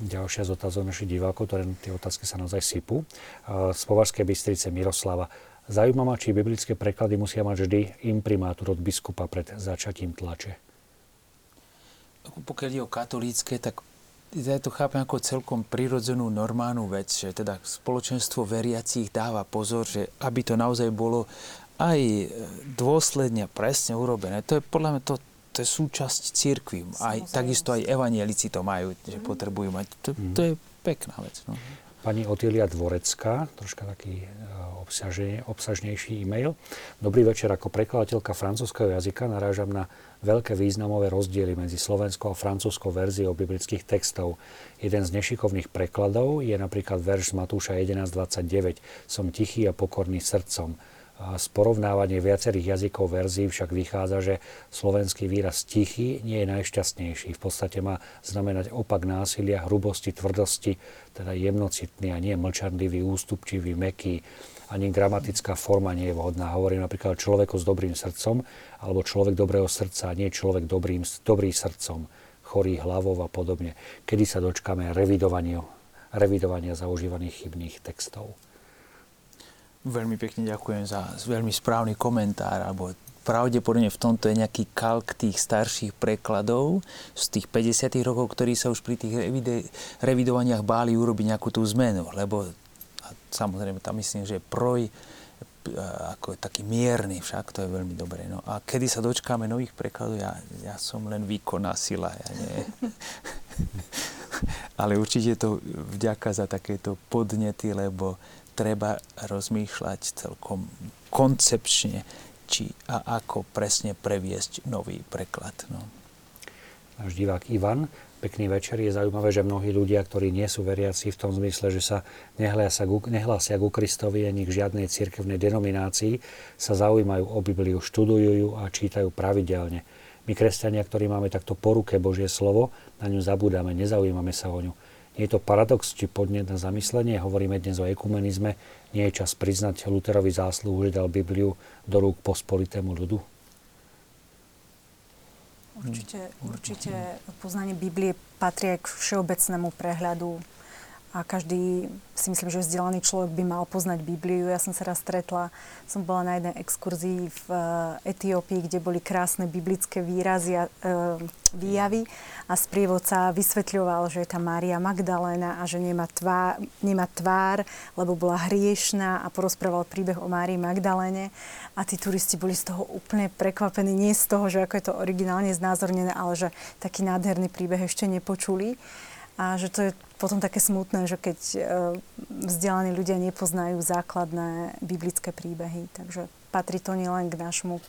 Ďalšia z otázok našich divákov, ktoré tie otázky sa naozaj sypú. Z Považskej Bystrice Miroslava. Zaujímavá, či biblické preklady musia mať vždy imprimátor od biskupa pred začatím tlače. Pokiaľ je o katolícke, tak ja to chápem ako celkom prirodzenú, normálnu vec, že teda spoločenstvo veriacich dáva pozor, že aby to naozaj bolo aj e, dôsledne presne urobené. To je podľa mňa to, to je súčasť církvy. Aj, takisto aj evanielici to majú, že mhm. potrebujú mať. To, to je pekná vec. No. Pani Otília Dvorecká, troška taký e, obsažnejší e-mail. Dobrý večer, ako prekladateľka francúzského jazyka narážam na veľké významové rozdiely medzi slovenskou a francúzskou verziou biblických textov. Jeden z nešikovných prekladov je napríklad verš z Matúša 11.29 Som tichý a pokorný srdcom. A z porovnávania viacerých jazykov verzií však vychádza, že slovenský výraz tichý nie je najšťastnejší. V podstate má znamenať opak násilia, hrubosti, tvrdosti, teda jemnocitný a nie mlčanlivý, ústupčivý, meký ani gramatická forma nie je vhodná. Hovorím napríklad človeku s dobrým srdcom, alebo človek dobrého srdca, a nie človek dobrým, dobrý srdcom, chorý hlavou a podobne. Kedy sa dočkáme revidovania, revidovania zaužívaných chybných textov? Veľmi pekne ďakujem za veľmi správny komentár, alebo pravdepodobne v tomto je nejaký kalk tých starších prekladov z tých 50 rokov, ktorí sa už pri tých revidovaniach báli urobiť nejakú tú zmenu, lebo samozrejme tam myslím, že proj e, ako taký mierny, však to je veľmi dobré. No a kedy sa dočkáme nových prekladov, ja, ja som len výkonná sila, ja nie. Ale určite to vďaka za takéto podnety, lebo treba rozmýšľať celkom koncepčne, či a ako presne previesť nový preklad. No. Náš divák Ivan pekný večer. Je zaujímavé, že mnohí ľudia, ktorí nie sú veriaci v tom zmysle, že sa nehlásia, nehlásia ku Kristovi ani k žiadnej cirkevnej denominácii, sa zaujímajú o Bibliu, študujú ju a čítajú pravidelne. My, kresťania, ktorí máme takto po ruke Božie slovo, na ňu zabúdame, nezaujímame sa o ňu. Nie je to paradox či podnet na zamyslenie? Hovoríme dnes o ekumenizme. Nie je čas priznať Luterovi zásluhu, že dal Bibliu do rúk pospolitému ľudu? Určite, určite poznanie Biblie patrí k všeobecnému prehľadu a každý si myslím, že vzdelaný človek by mal poznať Bibliu. Ja som sa raz stretla, som bola na jednej exkurzii v eh, Etiópii, kde boli krásne biblické výrazy a e, výjavy a sprievodca vysvetľoval, že je tam Mária Magdaléna a že nemá tvár, nemá tvár, lebo bola hriešná a porozprával príbeh o Márii Magdaléne a tí turisti boli z toho úplne prekvapení. Nie z toho, že ako je to originálne znázornené, ale že taký nádherný príbeh ešte nepočuli. A že to je potom také smutné, že keď e, vzdelaní ľudia nepoznajú základné biblické príbehy. Takže patrí to nielen k našemu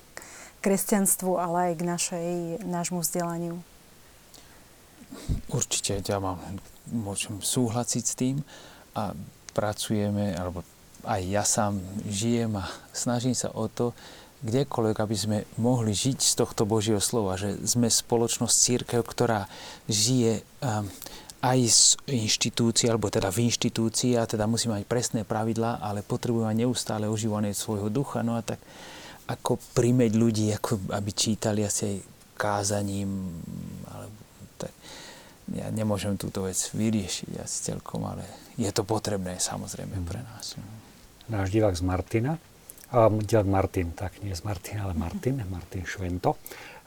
kresťanstvu, ale aj k našej, nášmu vzdelaniu. Určite, ja mám, môžem súhlasiť s tým a pracujeme, alebo aj ja sám žijem a snažím sa o to, kdekoľvek, aby sme mohli žiť z tohto Božieho slova, že sme spoločnosť církev, ktorá žije um, aj z inštitúcií, alebo teda v inštitúcii a teda musí mať presné pravidlá, ale potrebujú mať neustále užívanie svojho ducha. No a tak ako primeť ľudí, ako aby čítali asi aj kázaním, alebo tak ja nemôžem túto vec vyriešiť asi celkom, ale je to potrebné samozrejme pre nás. No. Náš divák z Martina, um, divák Martin, tak nie z Martina, ale Martin, Martin Švento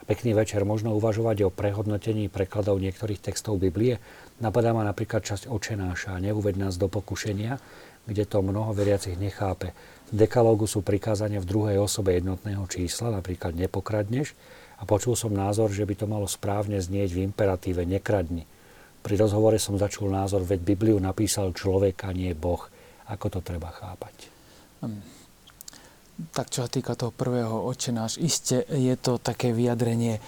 Pekný večer, možno uvažovať o prehodnotení prekladov niektorých textov Biblie. Napadá ma napríklad časť očenáša, neuved nás do pokušenia, kde to mnoho veriacich nechápe. V dekalógu sú prikázania v druhej osobe jednotného čísla, napríklad nepokradneš, a počul som názor, že by to malo správne znieť v imperatíve nekradni. Pri rozhovore som začul názor, veď Bibliu napísal človek a nie Boh. Ako to treba chápať? Hm. Tak čo sa týka toho prvého očenáš, iste je to také vyjadrenie,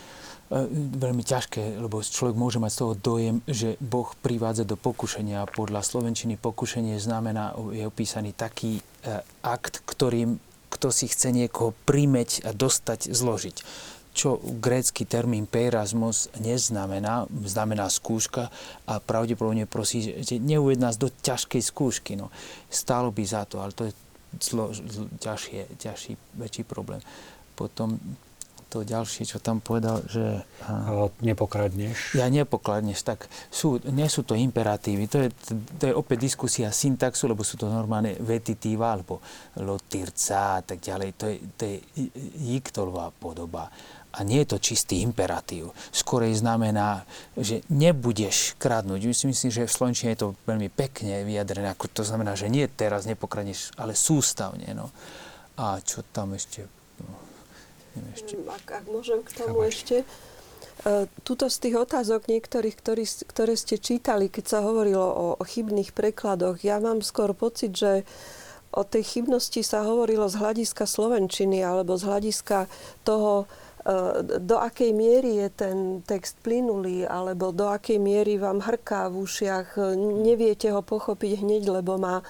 veľmi ťažké, lebo človek môže mať z toho dojem, že Boh privádza do pokušenia. Podľa slovenčiny pokušenie znamená, je opísaný taký e, akt, ktorým kto si chce niekoho primeť a dostať, zložiť. Čo grécky termín peirasmos neznamená, znamená skúška a pravdepodobne prosí, že neuved nás do ťažkej skúšky. No, stálo by za to, ale to je zlo, zlo, ťažšie, ťažší, väčší problém. Potom to ďalšie, čo tam povedal, že... A... Nepokradneš. Ja nepokladneš, tak sú, nie sú to imperatívy. To je, to je opäť diskusia syntaxu, lebo sú to normálne vetitíva, alebo lotirca a tak ďalej. To je, to je jiktolová podoba. A nie je to čistý imperatív. Skorej znamená, že nebudeš kradnúť. Myslím si, že v Slovenčine je to veľmi pekne vyjadrené. Ako to znamená, že nie teraz nepokradneš, ale sústavne. No. A čo tam ešte ešte. Ak, ak môžem k tomu Chápaš. ešte. Uh, tuto z tých otázok niektorých, ktorý, ktoré ste čítali, keď sa hovorilo o, o chybných prekladoch, ja mám skôr pocit, že o tej chybnosti sa hovorilo z hľadiska slovenčiny alebo z hľadiska toho, uh, do akej miery je ten text plynulý, alebo do akej miery vám hrká v ušiach, neviete ho pochopiť hneď, lebo má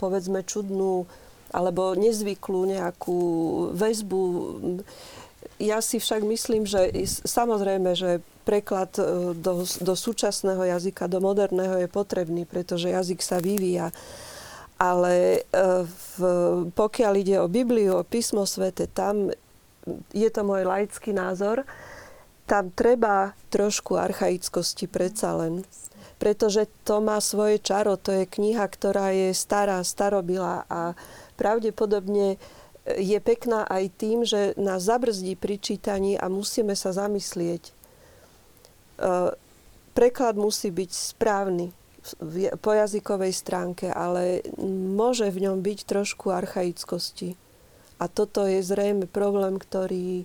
povedzme čudnú alebo nezvyklú nejakú väzbu. Ja si však myslím, že samozrejme, že preklad e, do, do súčasného jazyka, do moderného je potrebný, pretože jazyk sa vyvíja. Ale e, v, pokiaľ ide o Bibliu, o písmo svete, tam je to môj laický názor, tam treba trošku archaickosti predsa len. Pretože to má svoje čaro, to je kniha, ktorá je stará, starobilá a pravdepodobne e, je pekná aj tým, že nás zabrzdí pri čítaní a musíme sa zamyslieť. E, preklad musí byť správny po jazykovej stránke, ale môže v ňom byť trošku archaickosti. A toto je zrejme problém, ktorý,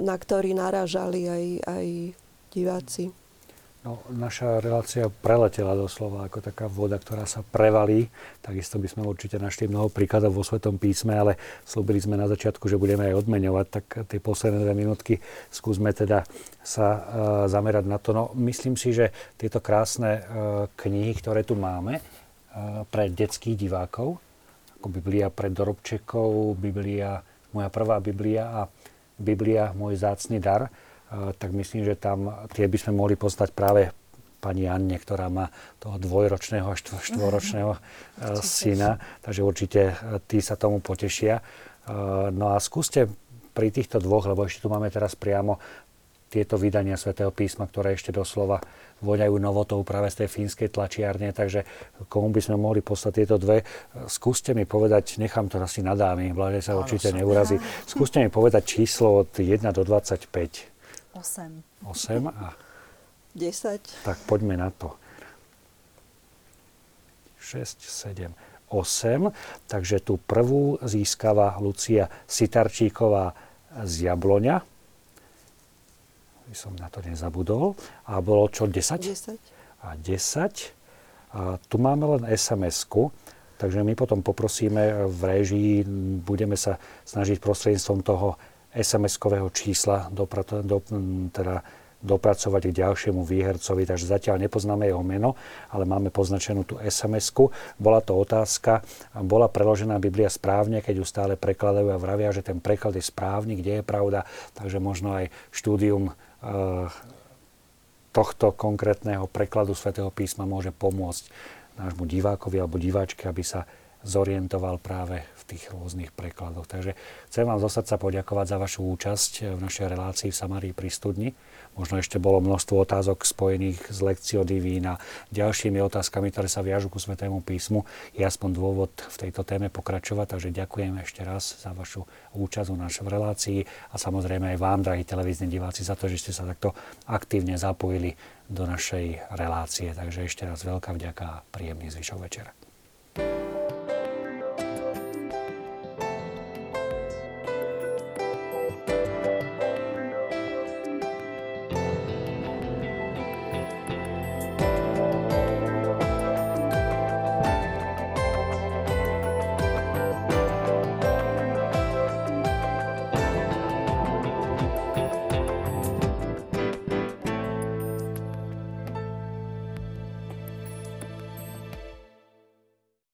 na ktorý naražali aj, aj diváci. No, naša relácia preletela doslova ako taká voda, ktorá sa prevalí. Takisto by sme určite našli mnoho príkladov vo Svetom písme, ale slúbili sme na začiatku, že budeme aj odmeňovať, tak tie posledné dve minútky skúsme teda sa uh, zamerať na to. No, myslím si, že tieto krásne uh, knihy, ktoré tu máme uh, pre detských divákov, ako Biblia pre dorobčekov, Biblia, moja prvá Biblia a Biblia, môj zácný dar, tak myslím, že tam tie by sme mohli poznať práve pani Anne, ktorá má toho dvojročného a štvoročného uh syna, takže určite e, tí sa tomu potešia. E, no a skúste pri týchto dvoch, lebo ešte tu máme teraz priamo tieto vydania svätého písma, ktoré ešte doslova voňajú novotou práve z tej fínskej tlačiarne, takže komu by sme mohli poslať tieto dve. Skúste mi povedať, nechám to asi na dámy, Blažej sa určite neurazí, skúste mi povedať číslo od 1 do 25. 8. 8 a 10. Tak poďme na to. 6, 7, 8. Takže tú prvú získava Lucia Sitarčíková z Jabloňa. By som na to nezabudol. A bolo čo, 10? 10. A 10. A tu máme len SMS-ku. Takže my potom poprosíme v režii, budeme sa snažiť prostredníctvom toho SMS-kového čísla dopra- do, teda dopracovať k ďalšiemu výhercovi, takže zatiaľ nepoznáme jeho meno, ale máme poznačenú tú SMS-ku. Bola to otázka, bola preložená Biblia správne, keď ju stále prekladajú a vravia, že ten preklad je správny, kde je pravda, takže možno aj štúdium e, tohto konkrétneho prekladu svätého písma môže pomôcť nášmu divákovi alebo diváčke, aby sa zorientoval práve tých rôznych prekladoch. Takže chcem vám zo srdca poďakovať za vašu účasť v našej relácii v Samárii pri studni. Možno ešte bolo množstvo otázok spojených s lekciou Divín a ďalšími otázkami, ktoré sa viažu ku Svetému písmu. Je aspoň dôvod v tejto téme pokračovať, takže ďakujem ešte raz za vašu účasť u našej relácii a samozrejme aj vám, drahí televízni diváci, za to, že ste sa takto aktívne zapojili do našej relácie. Takže ešte raz veľká vďaka a príjemný zvyšok večera.